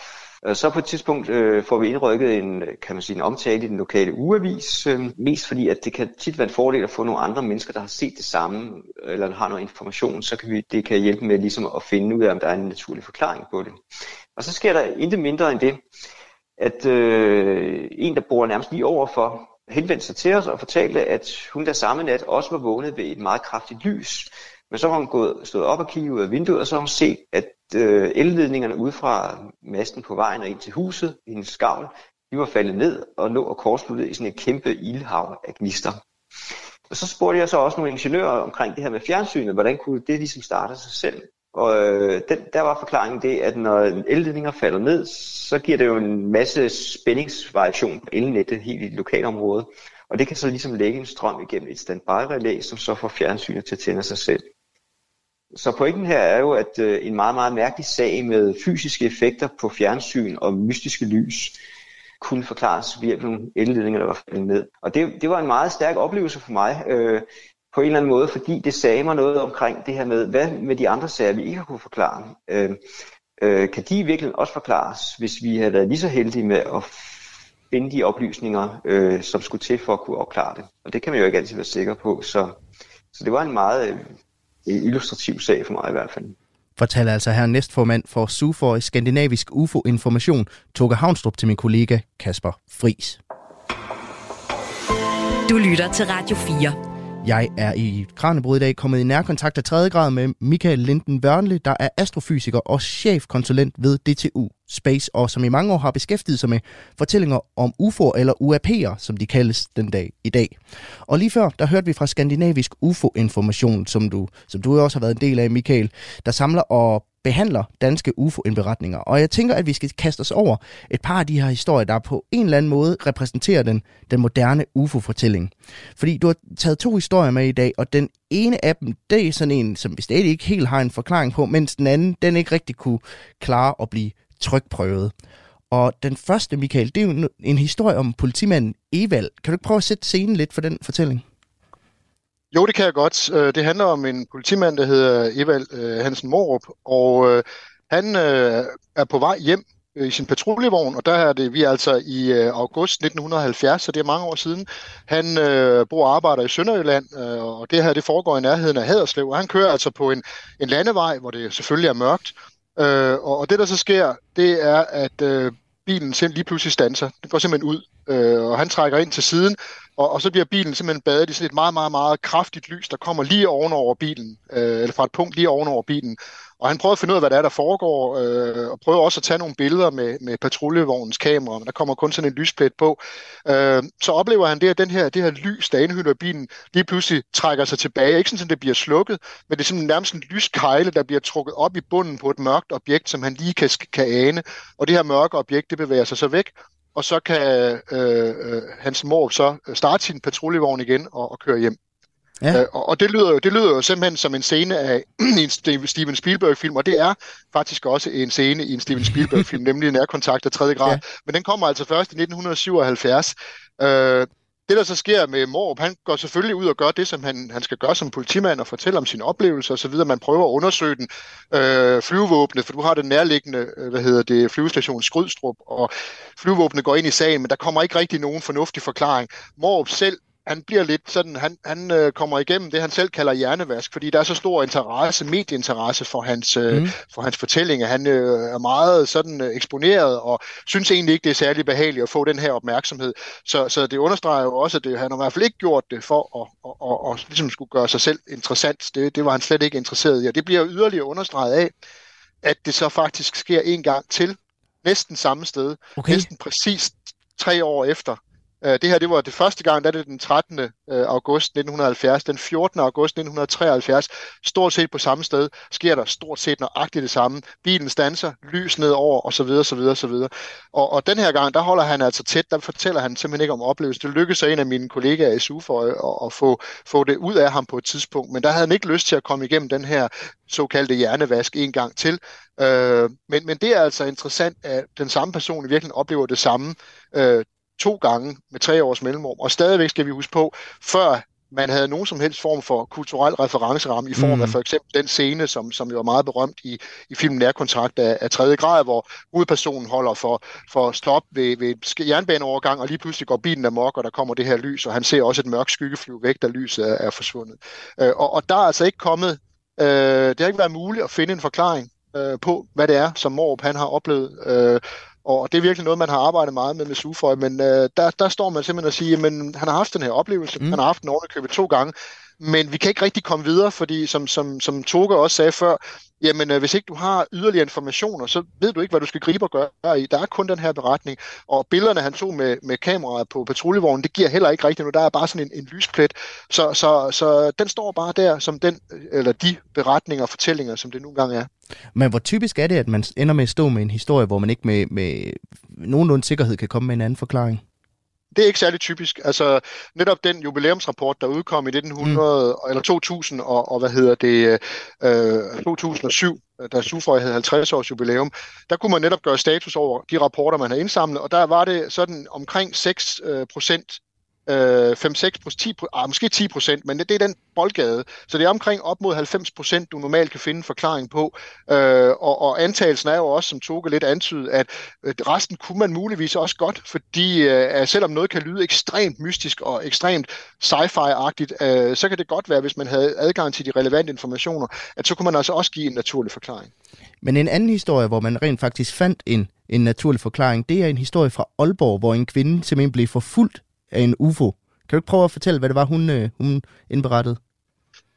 så på et tidspunkt øh, får vi indrykket en, kan man sige, en omtale i den lokale ugeavis, øh, mest fordi, at det kan tit være en fordel at få nogle andre mennesker, der har set det samme, eller har noget information, så kan vi, det kan hjælpe med ligesom at finde ud af, om der er en naturlig forklaring på det. Og så sker der intet mindre end det, at øh, en, der bor nærmest lige overfor, henvendte sig til os og fortalte, at hun der samme nat også var vågnet ved et meget kraftigt lys, men så har hun gået, stået op og kigget ud af vinduet, og så har hun set, at øh, elledningerne ud fra masten på vejen og ind til huset, i en skavl, de var faldet ned og lå og kortslutte i sådan et kæmpe ildhav af gnister. Og så spurgte jeg så også nogle ingeniører omkring det her med fjernsynet, hvordan kunne det ligesom starte sig selv? Og øh, den, der var forklaringen det, at når elledninger falder ned, så giver det jo en masse spændingsvariation på elnettet helt i det lokale område. Og det kan så ligesom lægge en strøm igennem et standby-relæ, som så får fjernsynet til at tænde sig selv. Så pointen her er jo, at øh, en meget, meget mærkelig sag med fysiske effekter på fjernsyn og mystiske lys kunne forklares via nogle elledninger, der var faldet ned. Og det, det var en meget stærk oplevelse for mig, øh, på en eller anden måde, fordi det sagde mig noget omkring det her med, hvad med de andre sager, vi ikke har kunne forklare. Øh, øh, kan de virkelig også forklares, hvis vi havde været lige så heldige med at finde de oplysninger, øh, som skulle til for at kunne opklare det. Og det kan man jo ikke altid være sikker på, så, så det var en meget øh, øh, illustrativ sag for mig i hvert fald. Fortæller altså her næstformand for SUFOR i Skandinavisk UFO-information, Toge Havnstrup til min kollega Kasper Fris. Du lytter til Radio 4. Jeg er i Kranjebrud i dag kommet i nærkontakt af 3. grad med Michael Linden Wørnle, der er astrofysiker og chefkonsulent ved DTU Space, og som i mange år har beskæftiget sig med fortællinger om UFO'er eller UAP'er, som de kaldes den dag i dag. Og lige før, der hørte vi fra Skandinavisk UFO-information, som du, som du også har været en del af, Michael, der samler og behandler danske UFO-indberetninger. Og jeg tænker, at vi skal kaste os over et par af de her historier, der på en eller anden måde repræsenterer den, den moderne UFO-fortælling. Fordi du har taget to historier med i dag, og den ene af dem, det er sådan en, som vi stadig ikke helt har en forklaring på, mens den anden, den ikke rigtig kunne klare at blive trykprøvet. Og den første, Michael, det er jo en historie om politimanden Evald. Kan du ikke prøve at sætte scenen lidt for den fortælling? Jo, det kan jeg godt. Øh, det handler om en politimand, der hedder Evald øh, Hansen Morup, og øh, han er på vej hjem i sin patruljevogn, og der er det vi er altså i august 1970, så det er mange år siden. Han øh, bor og arbejder i Sønderjylland, øh, og det her det foregår i nærheden af Haderslev, og han kører altså på en, en landevej, hvor det selvfølgelig er mørkt, øh, og, og det der så sker, det er, at øh, bilen selv lige pludselig stanser. Den går simpelthen ud, øh, og han trækker ind til siden, og, og så bliver bilen simpelthen badet i sådan et meget, meget, meget kraftigt lys, der kommer lige ovenover bilen, øh, eller fra et punkt lige ovenover bilen. Og han prøver at finde ud af, hvad der er, der foregår, øh, og prøver også at tage nogle billeder med, med patruljevognens kamera, men der kommer kun sådan en lysplet på. Øh, så oplever han det, at den her, det her lys, der indhylder bilen, lige pludselig trækker sig tilbage. Ikke sådan, at det bliver slukket, men det er simpelthen nærmest en lyskejle, der bliver trukket op i bunden på et mørkt objekt, som han lige kan, kan ane. Og det her mørke objekt, det bevæger sig så væk, og så kan øh, øh, hans mor så starte sin patruljevogn igen og, og køre hjem. Ja. Øh, og, og det lyder jo det lyder jo simpelthen som en scene af en Steven Spielberg-film, og det er faktisk også en scene i en Steven Spielberg-film, nemlig Nærkontakt af 3. grad. Ja. Men den kommer altså først i 1977. Øh, det, der så sker med Morup, han går selvfølgelig ud og gør det, som han, han skal gøre som politimand og fortælle om sine oplevelser osv. Man prøver at undersøge den øh, flyvevåbne, for du har den nærliggende, øh, hvad hedder det, flyvestation Skrydstrup, og flyvevåbne går ind i sagen, men der kommer ikke rigtig nogen fornuftig forklaring. Morup selv han bliver lidt sådan, han, han øh, kommer igennem det, han selv kalder hjernevask, fordi der er så stor interesse, medieinteresse for hans, øh, mm. for hans fortællinger. Han øh, er meget sådan øh, eksponeret, og synes egentlig ikke, det er særlig behageligt at få den her opmærksomhed. Så, så det understreger jo også, at det, han har i hvert fald ikke gjort det for at, at, at, at, at ligesom skulle gøre sig selv interessant. Det, det var han slet ikke interesseret i, og det bliver yderligere understreget af, at det så faktisk sker en gang til, næsten samme sted, okay. næsten præcis tre år efter, Øh, det her det var det første gang, der er det den 13. Øh, august 1970. Den 14. august 1973, stort set på samme sted, sker der stort set nøjagtigt det samme. Bilen stanser, lys nedover, og så videre, så videre, så videre. Og, og den her gang, der holder han altså tæt, der fortæller han simpelthen ikke om oplevelsen. Det lykkedes en af mine kollegaer i SU for øh, at, at få, få det ud af ham på et tidspunkt, men der havde han ikke lyst til at komme igennem den her såkaldte hjernevask en gang til. Øh, men, men det er altså interessant, at den samme person i virkeligheden oplever det samme øh, to gange med tre års mellemrum. Og stadigvæk skal vi huske på, før man havde nogen som helst form for kulturel referenceramme i form mm. af for eksempel den scene, som, som jo er meget berømt i, i filmen Nærkontrakt af, af tredje grad, hvor hovedpersonen holder for, for stop ved, ved jernbaneovergang, og lige pludselig går bilen amok, og der kommer det her lys, og han ser også et mørkt skygge flyve væk, da lyset er, er forsvundet. Øh, og, og der er altså ikke kommet, øh, det har ikke været muligt at finde en forklaring øh, på, hvad det er, som Morup han har oplevet. Øh, og det er virkelig noget, man har arbejdet meget med med Suføj, men øh, der, der står man simpelthen og siger, at han har haft den her oplevelse, mm. han har haft den købet to gange, men vi kan ikke rigtig komme videre, fordi som, som, som Toge også sagde før, jamen øh, hvis ikke du har yderligere informationer, så ved du ikke, hvad du skal gribe og gøre i. Der er kun den her beretning, og billederne, han tog med, med kameraet på patruljevognen, det giver heller ikke rigtigt noget. Der er bare sådan en, en lysplet. Så, så, så den står bare der som den, eller de beretninger og fortællinger, som det nu engang er. Men hvor typisk er det, at man ender med at stå med en historie, hvor man ikke med, med nogenlunde sikkerhed kan komme med en anden forklaring? Det er ikke særlig typisk. Altså netop den jubilæumsrapport, der udkom i 1900 mm. eller 2000 og, og hvad hedder det øh, 2007, da Sufrøj havde 50 års jubilæum, der kunne man netop gøre status over de rapporter, man havde indsamlet, og der var det sådan omkring 6 øh, procent øh, 5-6 10, ah, måske 10 procent, men det, det er den boldgade. Så det er omkring op mod 90 procent, du normalt kan finde en forklaring på. Øh, og, og antagelsen er jo også, som Toge lidt antydet, at resten kunne man muligvis også godt, fordi øh, selvom noget kan lyde ekstremt mystisk og ekstremt sci-fi-agtigt, øh, så kan det godt være, hvis man havde adgang til de relevante informationer, at så kunne man altså også give en naturlig forklaring. Men en anden historie, hvor man rent faktisk fandt en, en naturlig forklaring, det er en historie fra Aalborg, hvor en kvinde simpelthen blev forfulgt af en UFO. Kan du ikke prøve at fortælle, hvad det var, hun, øh, hun indberettede?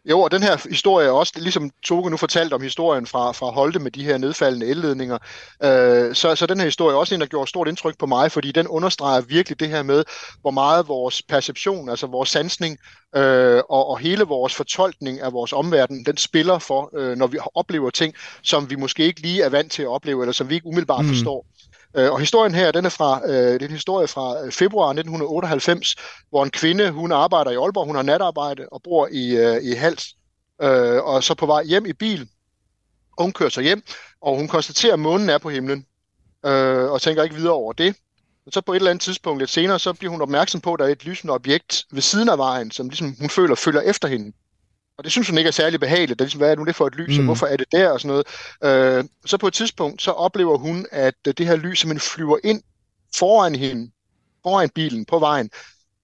Jo, og den her historie er også, ligesom Toge nu fortalte om historien fra, fra Holte med de her nedfaldende elledninger, øh, så, så den her historie er også en, der gjorde stort indtryk på mig, fordi den understreger virkelig det her med, hvor meget vores perception, altså vores sansning øh, og, og hele vores fortolkning af vores omverden, den spiller for, øh, når vi oplever ting, som vi måske ikke lige er vant til at opleve, eller som vi ikke umiddelbart mm. forstår. Øh, og historien her, den er fra øh, det er en historie fra øh, februar 1998, hvor en kvinde, hun arbejder i Aalborg, hun har natarbejde og bor i, øh, i Hals, øh, og så på vej hjem i bil, og hun kører sig hjem, og hun konstaterer, at månen er på himlen, øh, og tænker ikke videre over det. Og så på et eller andet tidspunkt lidt senere, så bliver hun opmærksom på, at der er et lysende objekt ved siden af vejen, som ligesom hun føler følger efter hende. Og det synes hun ikke er særlig behageligt. Det er ligesom, hvad er det nu det for et lys, mm. og hvorfor er det der og sådan noget. Øh, så på et tidspunkt, så oplever hun, at det her lys simpelthen flyver ind foran hende, foran bilen på vejen.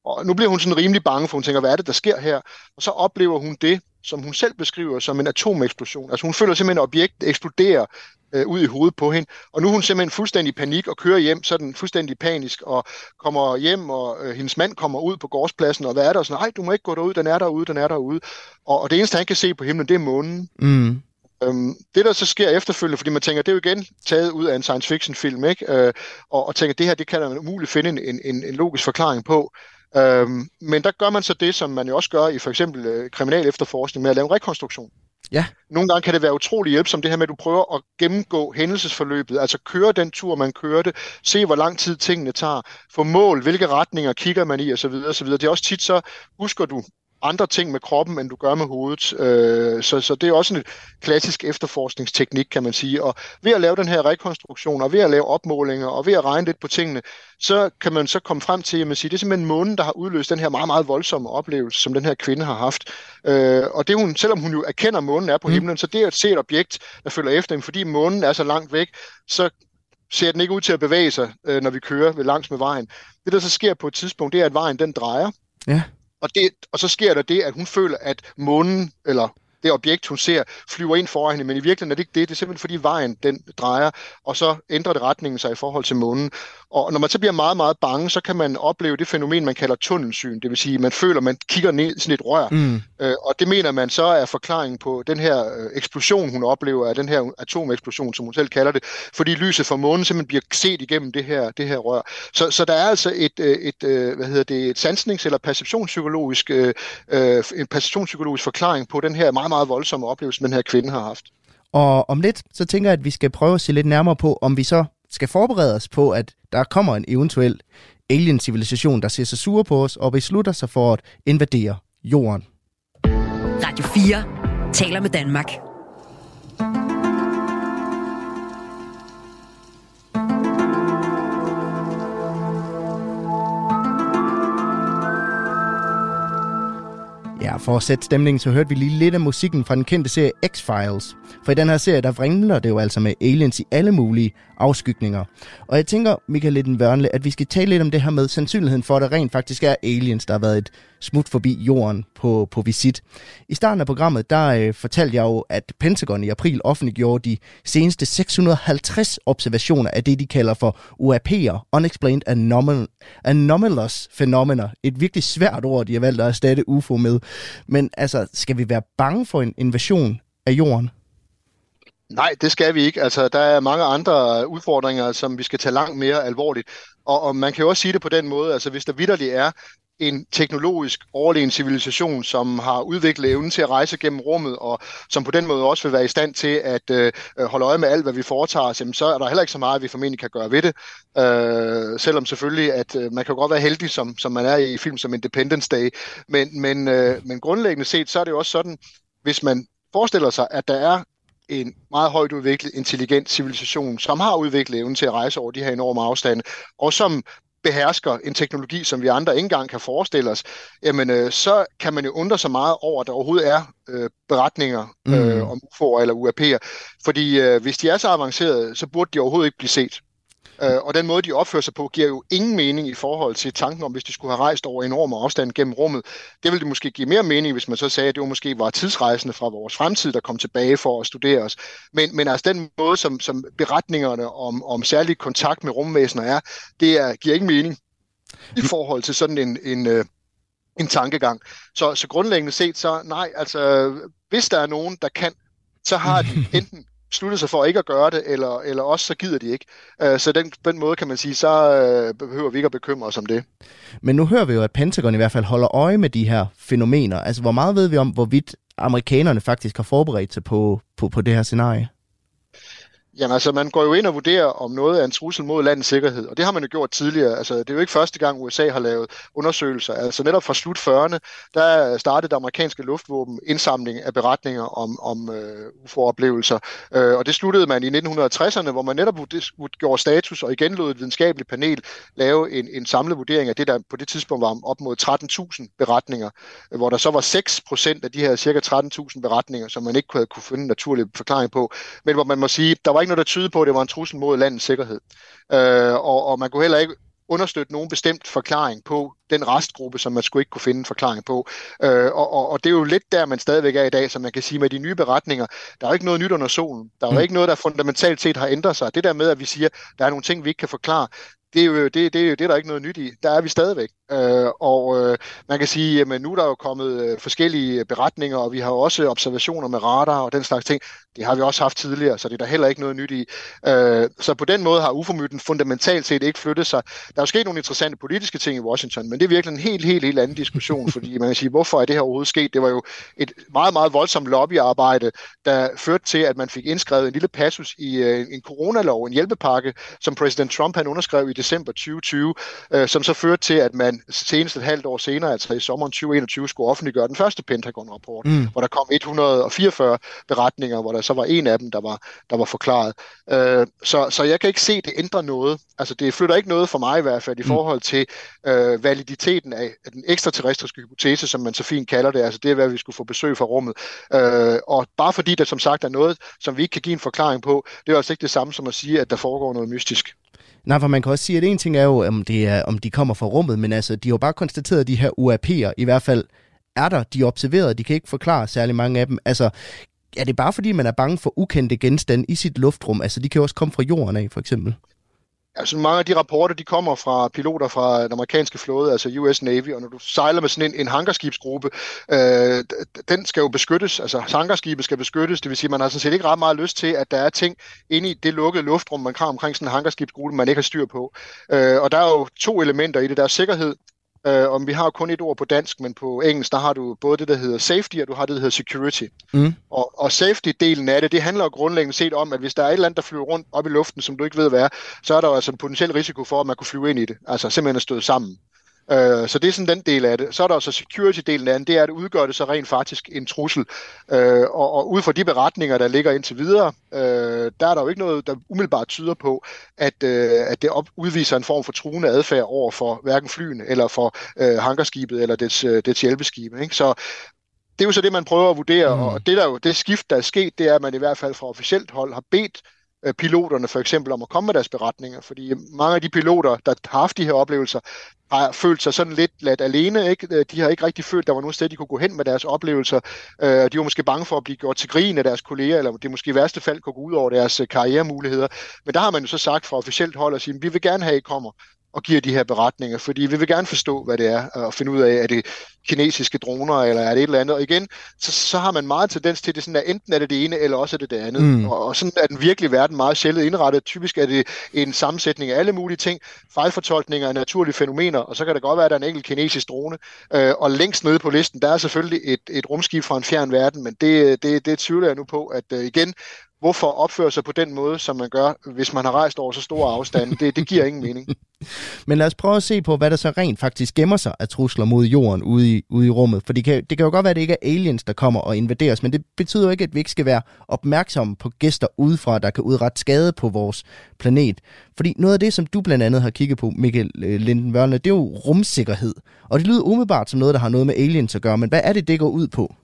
Og nu bliver hun sådan rimelig bange, for hun tænker, hvad er det, der sker her? Og så oplever hun det, som hun selv beskriver som en atomeksplosion. Altså hun føler simpelthen, at objektet eksploderer øh, ud i hovedet på hende. Og nu er hun simpelthen fuldstændig i panik og kører hjem, sådan fuldstændig panisk, og kommer hjem, og øh, hendes mand kommer ud på gårdspladsen, og hvad er der? Og sådan, nej, du må ikke gå derud, den er derude, den er derude. Og, og det eneste, han kan se på himlen, det er månen. Mm. Øhm, det, der så sker efterfølgende, fordi man tænker, det er jo igen taget ud af en science fiction film, ikke? Øh, og, og tænker, det her, det kan man umuligt finde en, en, en logisk forklaring på. Øhm, men der gør man så det, som man jo også gør i for eksempel øh, kriminal efterforskning med at lave en rekonstruktion. Ja. Nogle gange kan det være utrolig hjælpsomt, det her med, at du prøver at gennemgå hændelsesforløbet, altså køre den tur, man kørte, se, hvor lang tid tingene tager, få mål, hvilke retninger kigger man i, osv. osv. Det er også tit så, husker du andre ting med kroppen, end du gør med hovedet. Øh, så, så det er også en klassisk efterforskningsteknik, kan man sige. Og ved at lave den her rekonstruktion, og ved at lave opmålinger, og ved at regne lidt på tingene, så kan man så komme frem til, at man siger, det er simpelthen månen, der har udløst den her meget, meget voldsomme oplevelse, som den her kvinde har haft. Øh, og det hun, selvom hun jo erkender, at månen er på mm. himlen, så det at se et objekt, der følger efter dem, fordi månen er så langt væk, så ser den ikke ud til at bevæge sig, øh, når vi kører ved langs med vejen. Det, der så sker på et tidspunkt, det er, at vejen den drejer. Ja. Og, det, og så sker der det, at hun føler, at månen, eller det objekt, hun ser, flyver ind foran hende, men i virkeligheden er det ikke det. Det er simpelthen fordi vejen den drejer, og så ændrer det retningen sig i forhold til månen. Og når man så bliver meget, meget bange, så kan man opleve det fænomen, man kalder tunnelsyn. Det vil sige, man føler, man kigger ned i sådan et rør. Mm. Øh, og det mener man så er forklaringen på den her øh, eksplosion, hun oplever, af den her atomeksplosion, som hun selv kalder det, fordi lyset fra månen simpelthen bliver set igennem det her, det her rør. Så, så der er altså et, øh, et, et, hvad hedder det, et sansnings- eller perceptionspsykologisk, øh, en perceptionspsykologisk forklaring på den her meget, meget voldsomme oplevelse, den her kvinde har haft. Og om lidt, så tænker jeg, at vi skal prøve at se lidt nærmere på, om vi så skal forberede os på, at der kommer en eventuel alien-civilisation, der ser sig sure på os og beslutter sig for at invadere jorden. Radio 4 taler med Danmark. Ja, for at sætte stemningen, så hørte vi lige lidt af musikken fra den kendte serie X-Files. For i den her serie, der vrimler det jo altså med aliens i alle mulige afskygninger. Og jeg tænker, Michael Litten Vørnle, at vi skal tale lidt om det her med sandsynligheden for, at der rent faktisk er aliens, der har været et smut forbi jorden på, på visit. I starten af programmet, der øh, fortalte jeg jo, at Pentagon i april offentliggjorde de seneste 650 observationer af det, de kalder for UAP'er, Unexplained Anomal Anomalous Phenomena. Et virkelig svært ord, de har valgt at erstatte UFO med. Men altså, skal vi være bange for en invasion af jorden? Nej, det skal vi ikke. Altså, der er mange andre udfordringer, som vi skal tage langt mere alvorligt. Og, og man kan jo også sige det på den måde, altså hvis der vidderligt er en teknologisk overlegen civilisation, som har udviklet evnen til at rejse gennem rummet, og som på den måde også vil være i stand til at øh, øh, holde øje med alt, hvad vi foretager os, jamen, så er der heller ikke så meget, vi formentlig kan gøre ved det. Øh, selvom selvfølgelig, at øh, man kan godt være heldig, som, som man er i film som Independence Day, men, men, øh, men grundlæggende set, så er det jo også sådan, hvis man forestiller sig, at der er en meget højt udviklet, intelligent civilisation, som har udviklet evnen til at rejse over de her enorme afstande, og som behersker en teknologi, som vi andre ikke engang kan forestille os, jamen øh, så kan man jo undre sig meget over, at der overhovedet er øh, beretninger øh, mm. om UFO'er eller UAP'er. Fordi øh, hvis de er så avancerede, så burde de overhovedet ikke blive set. Øh, og den måde, de opfører sig på, giver jo ingen mening i forhold til tanken om, hvis de skulle have rejst over enorme afstand gennem rummet. Det ville det måske give mere mening, hvis man så sagde, at det var måske var tidsrejsende fra vores fremtid, der kom tilbage for at studere os. Men, men altså den måde, som, som beretningerne om, om særlig kontakt med rumvæsener er, det er, giver ikke mening i forhold til sådan en, en, øh, en tankegang. Så, så grundlæggende set, så nej, altså hvis der er nogen, der kan, så har de enten besluttet sig for ikke at gøre det, eller, eller også så gider de ikke. Øh, så den, den måde kan man sige, så øh, behøver vi ikke at bekymre os om det. Men nu hører vi jo, at Pentagon i hvert fald holder øje med de her fænomener. Altså, hvor meget ved vi om, hvorvidt amerikanerne faktisk har forberedt sig på, på, på det her scenarie? Jamen altså, man går jo ind og vurderer, om noget er en trussel mod landets sikkerhed, og det har man jo gjort tidligere. Altså, det er jo ikke første gang, USA har lavet undersøgelser. Altså netop fra slut 40'erne, der startede det amerikanske luftvåben indsamling af beretninger om, om øh, UFO-oplevelser, øh, og det sluttede man i 1960'erne, hvor man netop gjorde status og igen lod et videnskabeligt panel lave en, en samlet vurdering af det, der på det tidspunkt var op mod 13.000 beretninger, øh, hvor der så var 6% af de her cirka 13.000 beretninger, som man ikke kunne, kunne finde en naturlig forklaring på, men hvor man må sige, der var ikke noget, der tyder på, at det var en trussel mod landets sikkerhed. Øh, og, og man kunne heller ikke understøtte nogen bestemt forklaring på den restgruppe, som man skulle ikke kunne finde en forklaring på. Øh, og, og, og det er jo lidt der, man stadigvæk er i dag, som man kan sige med de nye beretninger. Der er jo ikke noget nyt under solen. Der er jo mm. ikke noget, der fundamentalt set har ændret sig. Det der med, at vi siger, der er nogle ting, vi ikke kan forklare, det er jo det, det, det er der ikke noget nyt i. Der er vi stadigvæk. Øh, og øh, man kan sige, at nu er der jo kommet øh, forskellige beretninger, og vi har også observationer med radar og den slags ting. Det har vi også haft tidligere, så det er der heller ikke noget nyt i. Øh, så på den måde har UFO-myten fundamentalt set ikke flyttet sig. Der er jo sket nogle interessante politiske ting i Washington, men det er virkelig en helt, helt, helt anden diskussion, fordi man kan sige, hvorfor er det her overhovedet sket? Det var jo et meget, meget voldsomt lobbyarbejde, der førte til, at man fik indskrevet en lille passus i øh, en coronalov, en hjælpepakke, som præsident Trump han underskrev i december 2020, øh, som så førte til, at man senest et halvt år senere, altså i sommeren 2021, skulle offentliggøre den første Pentagon-rapport, mm. hvor der kom 144 beretninger, hvor der så var en af dem, der var, der var forklaret. Øh, så, så jeg kan ikke se, at det ændrer noget. Altså det flytter ikke noget for mig i hvert fald i mm. forhold til øh, validiteten af, af den ekstraterrestriske hypotese, som man så fint kalder det, altså det er, hvad vi skulle få besøg fra rummet. Øh, og bare fordi der som sagt er noget, som vi ikke kan give en forklaring på, det er altså ikke det samme som at sige, at der foregår noget mystisk. Nej, for man kan også sige, at en ting er jo, om, det er, om de kommer fra rummet, men altså, de har jo bare konstateret, at de her UAP'er i hvert fald er der, de er observeret, de kan ikke forklare særlig mange af dem. Altså, er det bare fordi, man er bange for ukendte genstande i sit luftrum? Altså, de kan jo også komme fra jorden af, for eksempel. Altså mange af de rapporter, de kommer fra piloter fra den amerikanske flåde, altså US Navy, og når du sejler med sådan en, en hangarskibsgruppe, øh, den skal jo beskyttes, altså hangarskibet skal beskyttes, det vil sige, man har sådan set ikke ret meget lyst til, at der er ting inde i det lukkede luftrum, man har omkring sådan en hangarskibsgruppe, man ikke har styr på. Øh, og der er jo to elementer i det, der er sikkerhed, Uh, om vi har kun et ord på dansk, men på engelsk, der har du både det, der hedder safety, og du har det, der hedder security. Mm. Og, og safety-delen af det, det handler jo grundlæggende set om, at hvis der er et eller andet, der flyver rundt op i luften, som du ikke ved, hvad er, så er der jo altså en potentiel risiko for, at man kunne flyve ind i det. Altså simpelthen at støde sammen. Øh, så det er sådan den del af det. Så er der også security-delen af det, det er, at det udgør det så rent faktisk en trussel. Øh, og, og ud fra de beretninger, der ligger indtil videre, øh, der er der jo ikke noget, der umiddelbart tyder på, at, øh, at det op, udviser en form for truende adfærd over for hverken flyene, eller for øh, hangarskibet, eller dets, øh, dets hjælpeskibe. Ikke? Så det er jo så det, man prøver at vurdere, mm. og det, der jo, det skift, der er sket, det er, at man i hvert fald fra officielt hold har bedt Øh, piloterne for eksempel om at komme med deres beretninger, fordi mange af de piloter, der har haft de her oplevelser, har følt sig sådan lidt ladt alene. Ikke? Øh, de har ikke rigtig følt, at der var nogen sted, de kunne gå hen med deres oplevelser. Øh, de var måske bange for at blive gjort til grin af deres kolleger, eller det måske i værste fald kunne gå ud over deres karrieremuligheder. Men der har man jo så sagt fra officielt hold at sige, vi vil gerne have, at I kommer og giver de her beretninger, fordi vi vil gerne forstå, hvad det er, og finde ud af, er det kinesiske droner, eller er det et eller andet. Og igen, så, så har man meget tendens til, det sådan, at enten er det det ene, eller også er det det andet. Mm. Og, og sådan er den virkelige verden meget sjældent indrettet. Typisk er det en sammensætning af alle mulige ting, fejlfortolkninger af naturlige fænomener, og så kan det godt være, at der er en enkelt kinesisk drone. Øh, og længst nede på listen, der er selvfølgelig et, et rumskib fra en fjern verden, men det, det, det tvivler jeg nu på, at øh, igen, hvorfor opføre sig på den måde, som man gør, hvis man har rejst over så store afstande. Det, det giver ingen mening. Men lad os prøve at se på, hvad der så rent faktisk gemmer sig af trusler mod jorden ude i, ude i rummet. For det kan, det kan jo godt være, at det ikke er aliens, der kommer og invaderer os, men det betyder jo ikke, at vi ikke skal være opmærksomme på gæster udefra, der kan udrette skade på vores planet. Fordi noget af det, som du blandt andet har kigget på, Mikkel øh, Linden Wørne, det er jo rumsikkerhed. Og det lyder umiddelbart som noget, der har noget med aliens at gøre, men hvad er det, det går ud på?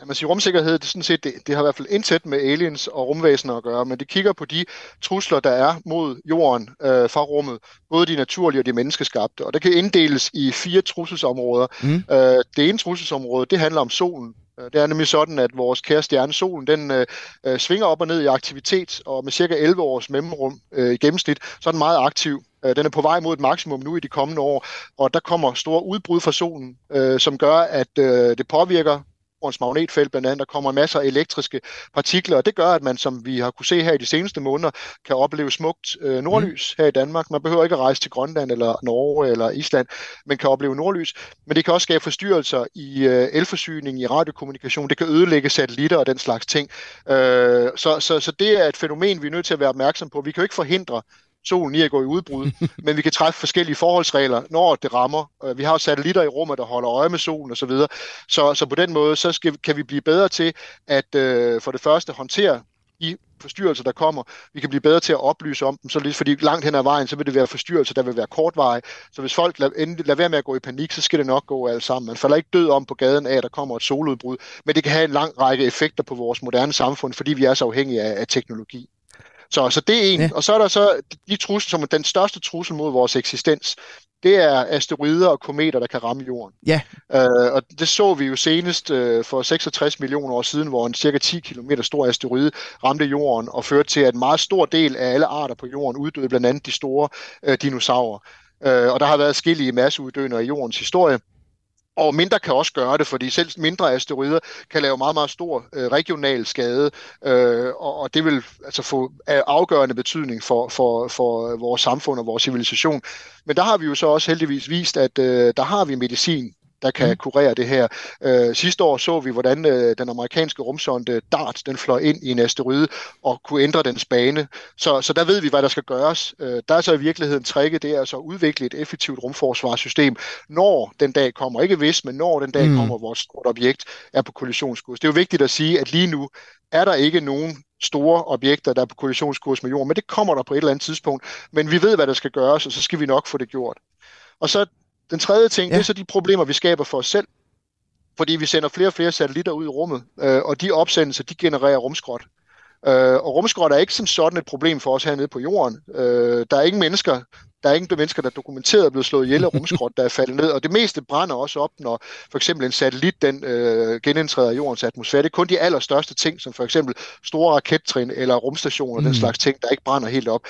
Ja, man siger, rumsikkerhed, det, sådan set, det, det har i hvert fald indsat med aliens og rumvæsener at gøre, men det kigger på de trusler, der er mod jorden øh, fra rummet, både de naturlige og de menneskeskabte, og det kan inddeles i fire trusselsområder. Mm. Øh, det ene trusselsområde, det handler om solen. Øh, det er nemlig sådan, at vores kære stjerne solen, den øh, øh, svinger op og ned i aktivitet, og med cirka 11 års mellemrum øh, i gennemsnit, så er den meget aktiv. Øh, den er på vej mod et maksimum nu i de kommende år, og der kommer store udbrud fra solen, øh, som gør, at øh, det påvirker jordens magnetfelt blandt andet, der kommer masser af elektriske partikler, og det gør, at man, som vi har kunne se her i de seneste måneder, kan opleve smukt øh, nordlys mm. her i Danmark. Man behøver ikke at rejse til Grønland eller Norge eller Island, men kan opleve nordlys. Men det kan også skabe forstyrrelser i øh, elforsyning, i radiokommunikation, det kan ødelægge satellitter og den slags ting. Øh, så, så, så det er et fænomen, vi er nødt til at være opmærksom på. Vi kan jo ikke forhindre solen i at gå i udbrud, men vi kan træffe forskellige forholdsregler, når det rammer. Øh, vi har satellitter i rummet, der holder øje med solen osv. Så, så, så på den måde, så skal, kan vi blive bedre til at øh, for det første håndtere de forstyrrelser, der kommer. Vi kan blive bedre til at oplyse om dem, så lidt, fordi langt hen ad vejen, så vil det være forstyrrelser, der vil være kortveje. Så hvis folk lader, lad være med at gå i panik, så skal det nok gå alt sammen. Man falder ikke død om på gaden af, at der kommer et soludbrud, men det kan have en lang række effekter på vores moderne samfund, fordi vi er så afhængige af, af teknologi. Så, så det er en. Ja. Og så er der så de trusler, som den største trussel mod vores eksistens. Det er asteroider og kometer, der kan ramme jorden. Ja. Øh, og det så vi jo senest øh, for 66 millioner år siden, hvor en cirka 10 km stor asteroide ramte jorden og førte til, at en meget stor del af alle arter på jorden uddøde, blandt andet de store øh, dinosaurer. Øh, og der har været skillige masseuddøender i jordens historie. Og mindre kan også gøre det, fordi selv mindre asteroider kan lave meget, meget stor øh, regional skade, øh, og, og det vil altså få øh, afgørende betydning for, for, for vores samfund og vores civilisation. Men der har vi jo så også heldigvis vist, at øh, der har vi medicin der kan mm. kurere det her. Øh, sidste år så vi, hvordan øh, den amerikanske rumsonde DART, den fløj ind i en asteroide og kunne ændre dens bane. Så, så der ved vi, hvad der skal gøres. Øh, der er så i virkeligheden tricket, det er altså at udvikle et effektivt rumforsvarssystem, når den dag kommer. Ikke hvis, men når den dag mm. kommer, vores stort objekt er på kollisionskurs. Det er jo vigtigt at sige, at lige nu er der ikke nogen store objekter, der er på kollisionskurs med jorden, men det kommer der på et eller andet tidspunkt. Men vi ved, hvad der skal gøres, og så skal vi nok få det gjort. Og så den tredje ting, ja. det er så de problemer, vi skaber for os selv, fordi vi sender flere og flere satellitter ud i rummet, øh, og de opsendelser, de genererer rumskrot. Øh, og rumskrot er ikke som sådan et problem for os hernede på jorden. Øh, der er ingen mennesker, der er ingen mennesker, der er dokumenteret er blevet slået ihjel af rumskrot, der er faldet ned, og det meste brænder også op, når for eksempel en satellit den øh, genindtræder jordens atmosfære. Det er kun de allerstørste ting, som for eksempel store rakettrin eller rumstationer, mm. den slags ting, der ikke brænder helt op.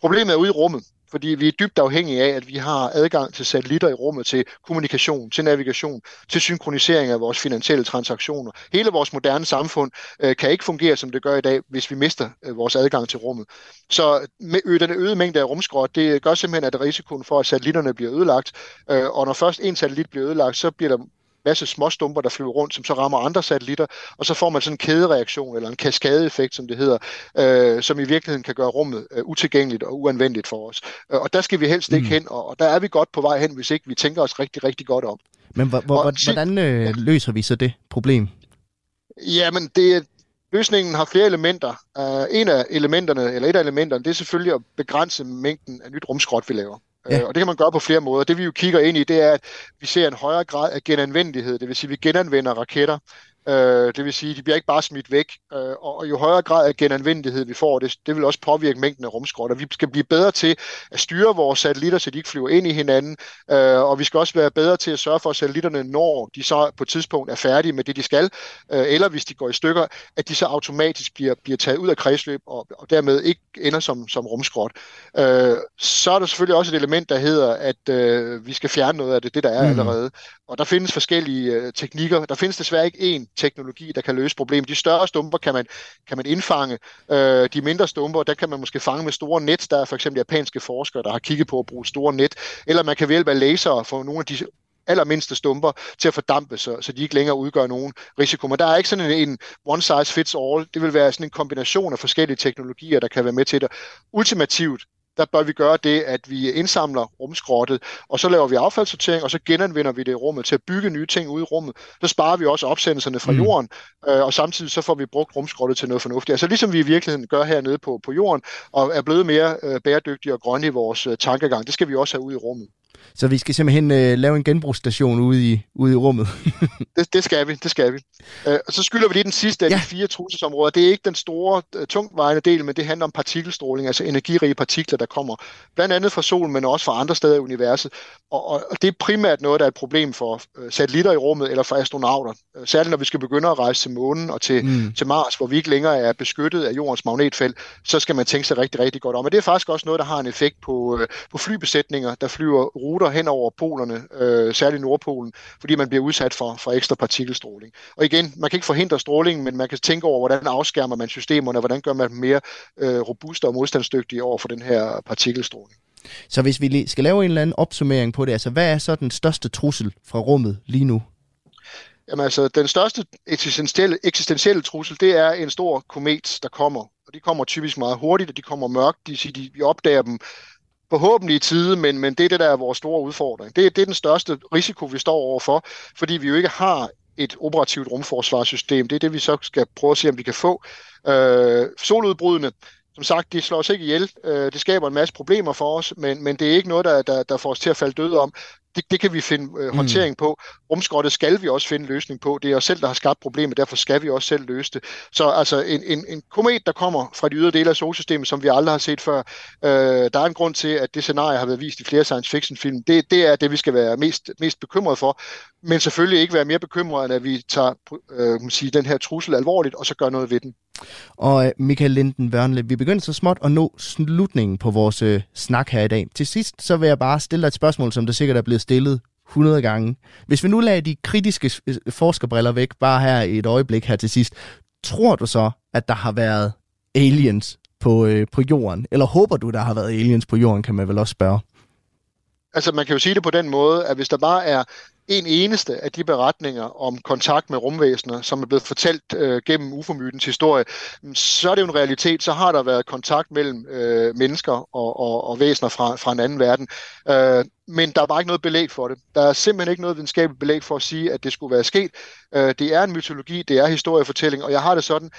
Problemet er ude i rummet fordi vi er dybt afhængige af, at vi har adgang til satellitter i rummet, til kommunikation, til navigation, til synkronisering af vores finansielle transaktioner. Hele vores moderne samfund øh, kan ikke fungere, som det gør i dag, hvis vi mister øh, vores adgang til rummet. Så med den øgede mængde af rumskrot, det gør simpelthen, at risikoen for, at satellitterne bliver ødelagt, øh, og når først en satellit bliver ødelagt, så bliver der masse småstumper, der flyver rundt, som så rammer andre satellitter, og så får man sådan en kædereaktion, eller en kaskadeeffekt, som det hedder, øh, som i virkeligheden kan gøre rummet øh, utilgængeligt og uanvendeligt for os. Øh, og der skal vi helst ikke mm. hen, og, og der er vi godt på vej hen, hvis ikke vi tænker os rigtig, rigtig godt om. Men hvor, hvor, og, hvordan øh, ja. løser vi så det problem? Jamen, det, løsningen har flere elementer. Uh, en af elementerne, eller et af elementerne, det er selvfølgelig at begrænse mængden af nyt rumskrot, vi laver. Ja. Øh, og det kan man gøre på flere måder. Det vi jo kigger ind i, det er, at vi ser en højere grad af genanvendelighed. Det vil sige, at vi genanvender raketter. Øh, det vil sige, de bliver ikke bare smidt væk. Øh, og, jo højere grad af genanvendelighed vi får, det, det vil også påvirke mængden af rumskrot. Og vi skal blive bedre til at styre vores satellitter, så de ikke flyver ind i hinanden. Øh, og vi skal også være bedre til at sørge for, at satellitterne, når de så på et tidspunkt er færdige med det, de skal, øh, eller hvis de går i stykker, at de så automatisk bliver, bliver taget ud af kredsløb og, og dermed ikke ender som, som rumskrot. Øh, så er der selvfølgelig også et element, der hedder, at øh, vi skal fjerne noget af det, det der er mm. allerede. Og der findes forskellige øh, teknikker. Der findes desværre ikke én teknologi, der kan løse problemet. De større stumper kan man, kan man indfange. Øh, de mindre stumper, der kan man måske fange med store net. Der er for eksempel japanske forskere, der har kigget på at bruge store net. Eller man kan ved hjælp af laser få nogle af de allermindste stumper til at fordampe, så, så de ikke længere udgør nogen risiko. Men der er ikke sådan en, en one size fits all. Det vil være sådan en kombination af forskellige teknologier, der kan være med til det. Ultimativt der bør vi gøre det, at vi indsamler rumskrottet, og så laver vi affaldssortering, og så genanvender vi det i rummet til at bygge nye ting ude i rummet. Så sparer vi også opsendelserne fra mm. jorden, øh, og samtidig så får vi brugt rumskrottet til noget fornuftigt. Altså ligesom vi i virkeligheden gør hernede på, på jorden, og er blevet mere øh, bæredygtige og grønne i vores øh, tankegang, det skal vi også have ude i rummet. Så vi skal simpelthen øh, lave en genbrugsstation ude i, ude i rummet. det, det skal vi, det skal vi. Øh, og så skylder vi lige den sidste af ja. de fire trusselsområder. Det er ikke den store, øh, tungtvejende del, men det handler om partikelstråling, altså energirige partikler, der kommer blandt andet fra solen, men også fra andre steder i universet. Og, og, og det er primært noget, der er et problem for øh, satellitter i rummet eller for astronauter. Øh, særligt når vi skal begynde at rejse til månen og til, mm. til Mars, hvor vi ikke længere er beskyttet af jordens magnetfelt, så skal man tænke sig rigtig, rigtig godt om. Men det er faktisk også noget, der har en effekt på, øh, på flybesætninger, der flyver ruter hen over polerne, øh, særligt Nordpolen, fordi man bliver udsat for, for ekstra partikelstråling. Og igen, man kan ikke forhindre strålingen, men man kan tænke over, hvordan afskærmer man systemerne, hvordan gør man dem mere øh, robuste og modstandsdygtige over for den her partikelstråling. Så hvis vi skal lave en eller anden opsummering på det, altså hvad er så den største trussel fra rummet lige nu? Jamen altså, den største eksistentielle, eksistentielle trussel, det er en stor komet, der kommer. Og de kommer typisk meget hurtigt, og de kommer mørkt. De, de, vi opdager dem forhåbentlig i tide, men, men det er det, der er vores store udfordring. Det, det er den største risiko, vi står overfor, fordi vi jo ikke har et operativt rumforsvarssystem. Det er det, vi så skal prøve at se, om vi kan få. Øh, soludbrudene, som sagt, de slår os ikke ihjel. Øh, det skaber en masse problemer for os, men, men det er ikke noget, der, der, der får os til at falde døde om det, det kan vi finde øh, mm. håndtering på. Rumskrottet skal vi også finde løsning på. Det er os selv, der har skabt problemet, derfor skal vi også selv løse det. Så altså en, en, en komet, der kommer fra de ydre dele af solsystemet, som vi aldrig har set før, øh, der er en grund til, at det scenarie har været vist i flere science fiction film. Det, det er det, vi skal være mest, mest bekymret for. Men selvfølgelig ikke være mere bekymret, end at vi tager øh, man sige, den her trussel alvorligt, og så gør noget ved den. Og øh, Michael Linden Wørnle, vi begynder så småt at nå slutningen på vores øh, snak her i dag. Til sidst så vil jeg bare stille dig et spørgsmål, som der sikkert er blevet stillet 100 gange. Hvis vi nu lader de kritiske øh, forskerbriller væk, bare her i et øjeblik her til sidst, tror du så, at der har været aliens på, øh, på jorden? Eller håber du, der har været aliens på jorden, kan man vel også spørge? Altså man kan jo sige det på den måde, at hvis der bare er en eneste af de beretninger om kontakt med rumvæsener, som er blevet fortalt øh, gennem ufomytens historie, mm, så er det jo en realitet, så har der været kontakt mellem øh, mennesker og, og, og væsener fra, fra en anden verden. Øh, men der er bare ikke noget belæg for det. Der er simpelthen ikke noget videnskabeligt belæg for at sige, at det skulle være sket. Øh, det er en mytologi, det er historiefortælling, og jeg har det sådan,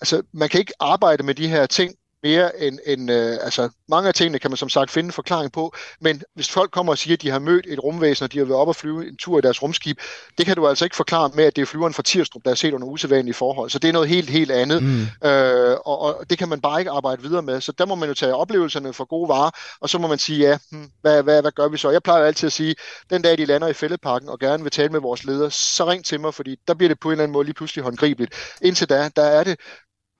altså man kan ikke arbejde med de her ting mere end, end øh, altså mange af tingene kan man som sagt finde en forklaring på, men hvis folk kommer og siger, at de har mødt et rumvæsen, og de har været op og flyve en tur i deres rumskib, det kan du altså ikke forklare med, at det er flyveren fra Tirstrup, der er set under usædvanlige forhold. Så det er noget helt, helt andet, mm. øh, og, og det kan man bare ikke arbejde videre med. Så der må man jo tage oplevelserne for gode varer, og så må man sige, ja, hmm, hvad, hvad, hvad gør vi så? Jeg plejer altid at sige, den dag de lander i fældeparken og gerne vil tale med vores ledere, så ring til mig, fordi der bliver det på en eller anden måde lige pludselig håndgribeligt. Indtil da, der er det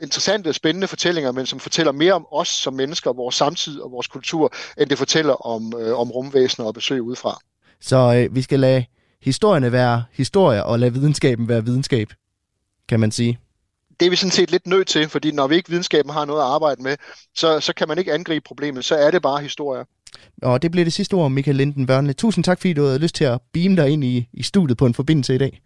interessante og spændende fortællinger, men som fortæller mere om os som mennesker, vores samtid og vores kultur, end det fortæller om, øh, om rumvæsener og besøg udefra. Så øh, vi skal lade historierne være historier, og lade videnskaben være videnskab, kan man sige. Det er vi sådan set lidt nødt til, fordi når vi ikke videnskaben har noget at arbejde med, så, så kan man ikke angribe problemet, så er det bare historier. Og det bliver det sidste ord, Michael Linden Børnle. Tusind tak, fordi du havde lyst til at beame dig ind i, i studiet på en forbindelse i dag.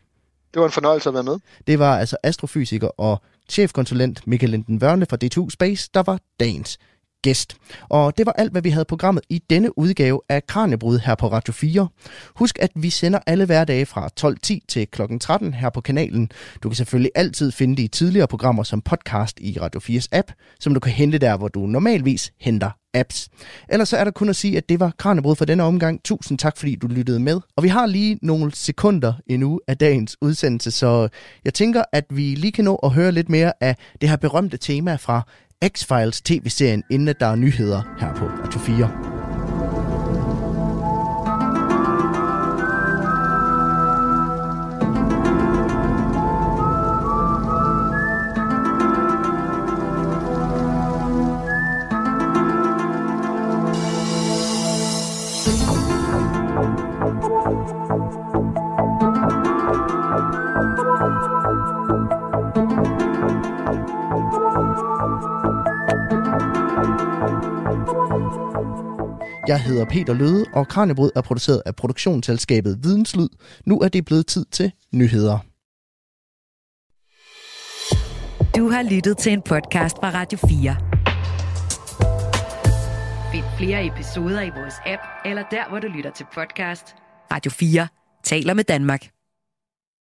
Det var en fornøjelse at være med. Det var altså astrofysiker og chefkonsulent Michael Linden Vørne fra D2 Space, der var dagens gæst. Og det var alt, hvad vi havde programmet i denne udgave af Kranjebrud her på Radio 4. Husk, at vi sender alle hverdage fra 12.10 til kl. 13 her på kanalen. Du kan selvfølgelig altid finde de tidligere programmer som podcast i Radio 4's app, som du kan hente der, hvor du normalvis henter apps. Ellers så er der kun at sige, at det var Kranjebrud for denne omgang. Tusind tak, fordi du lyttede med. Og vi har lige nogle sekunder endnu af dagens udsendelse, så jeg tænker, at vi lige kan nå at høre lidt mere af det her berømte tema fra X-Files tv-serien, inden der er nyheder her på Radio 4. Jeg hedder Peter Løde, og Kranjebrud er produceret af produktionsselskabet Videnslyd. Nu er det blevet tid til nyheder. Du har lyttet til en podcast fra Radio 4. Find flere episoder i vores app, eller der, hvor du lytter til podcast. Radio 4 taler med Danmark.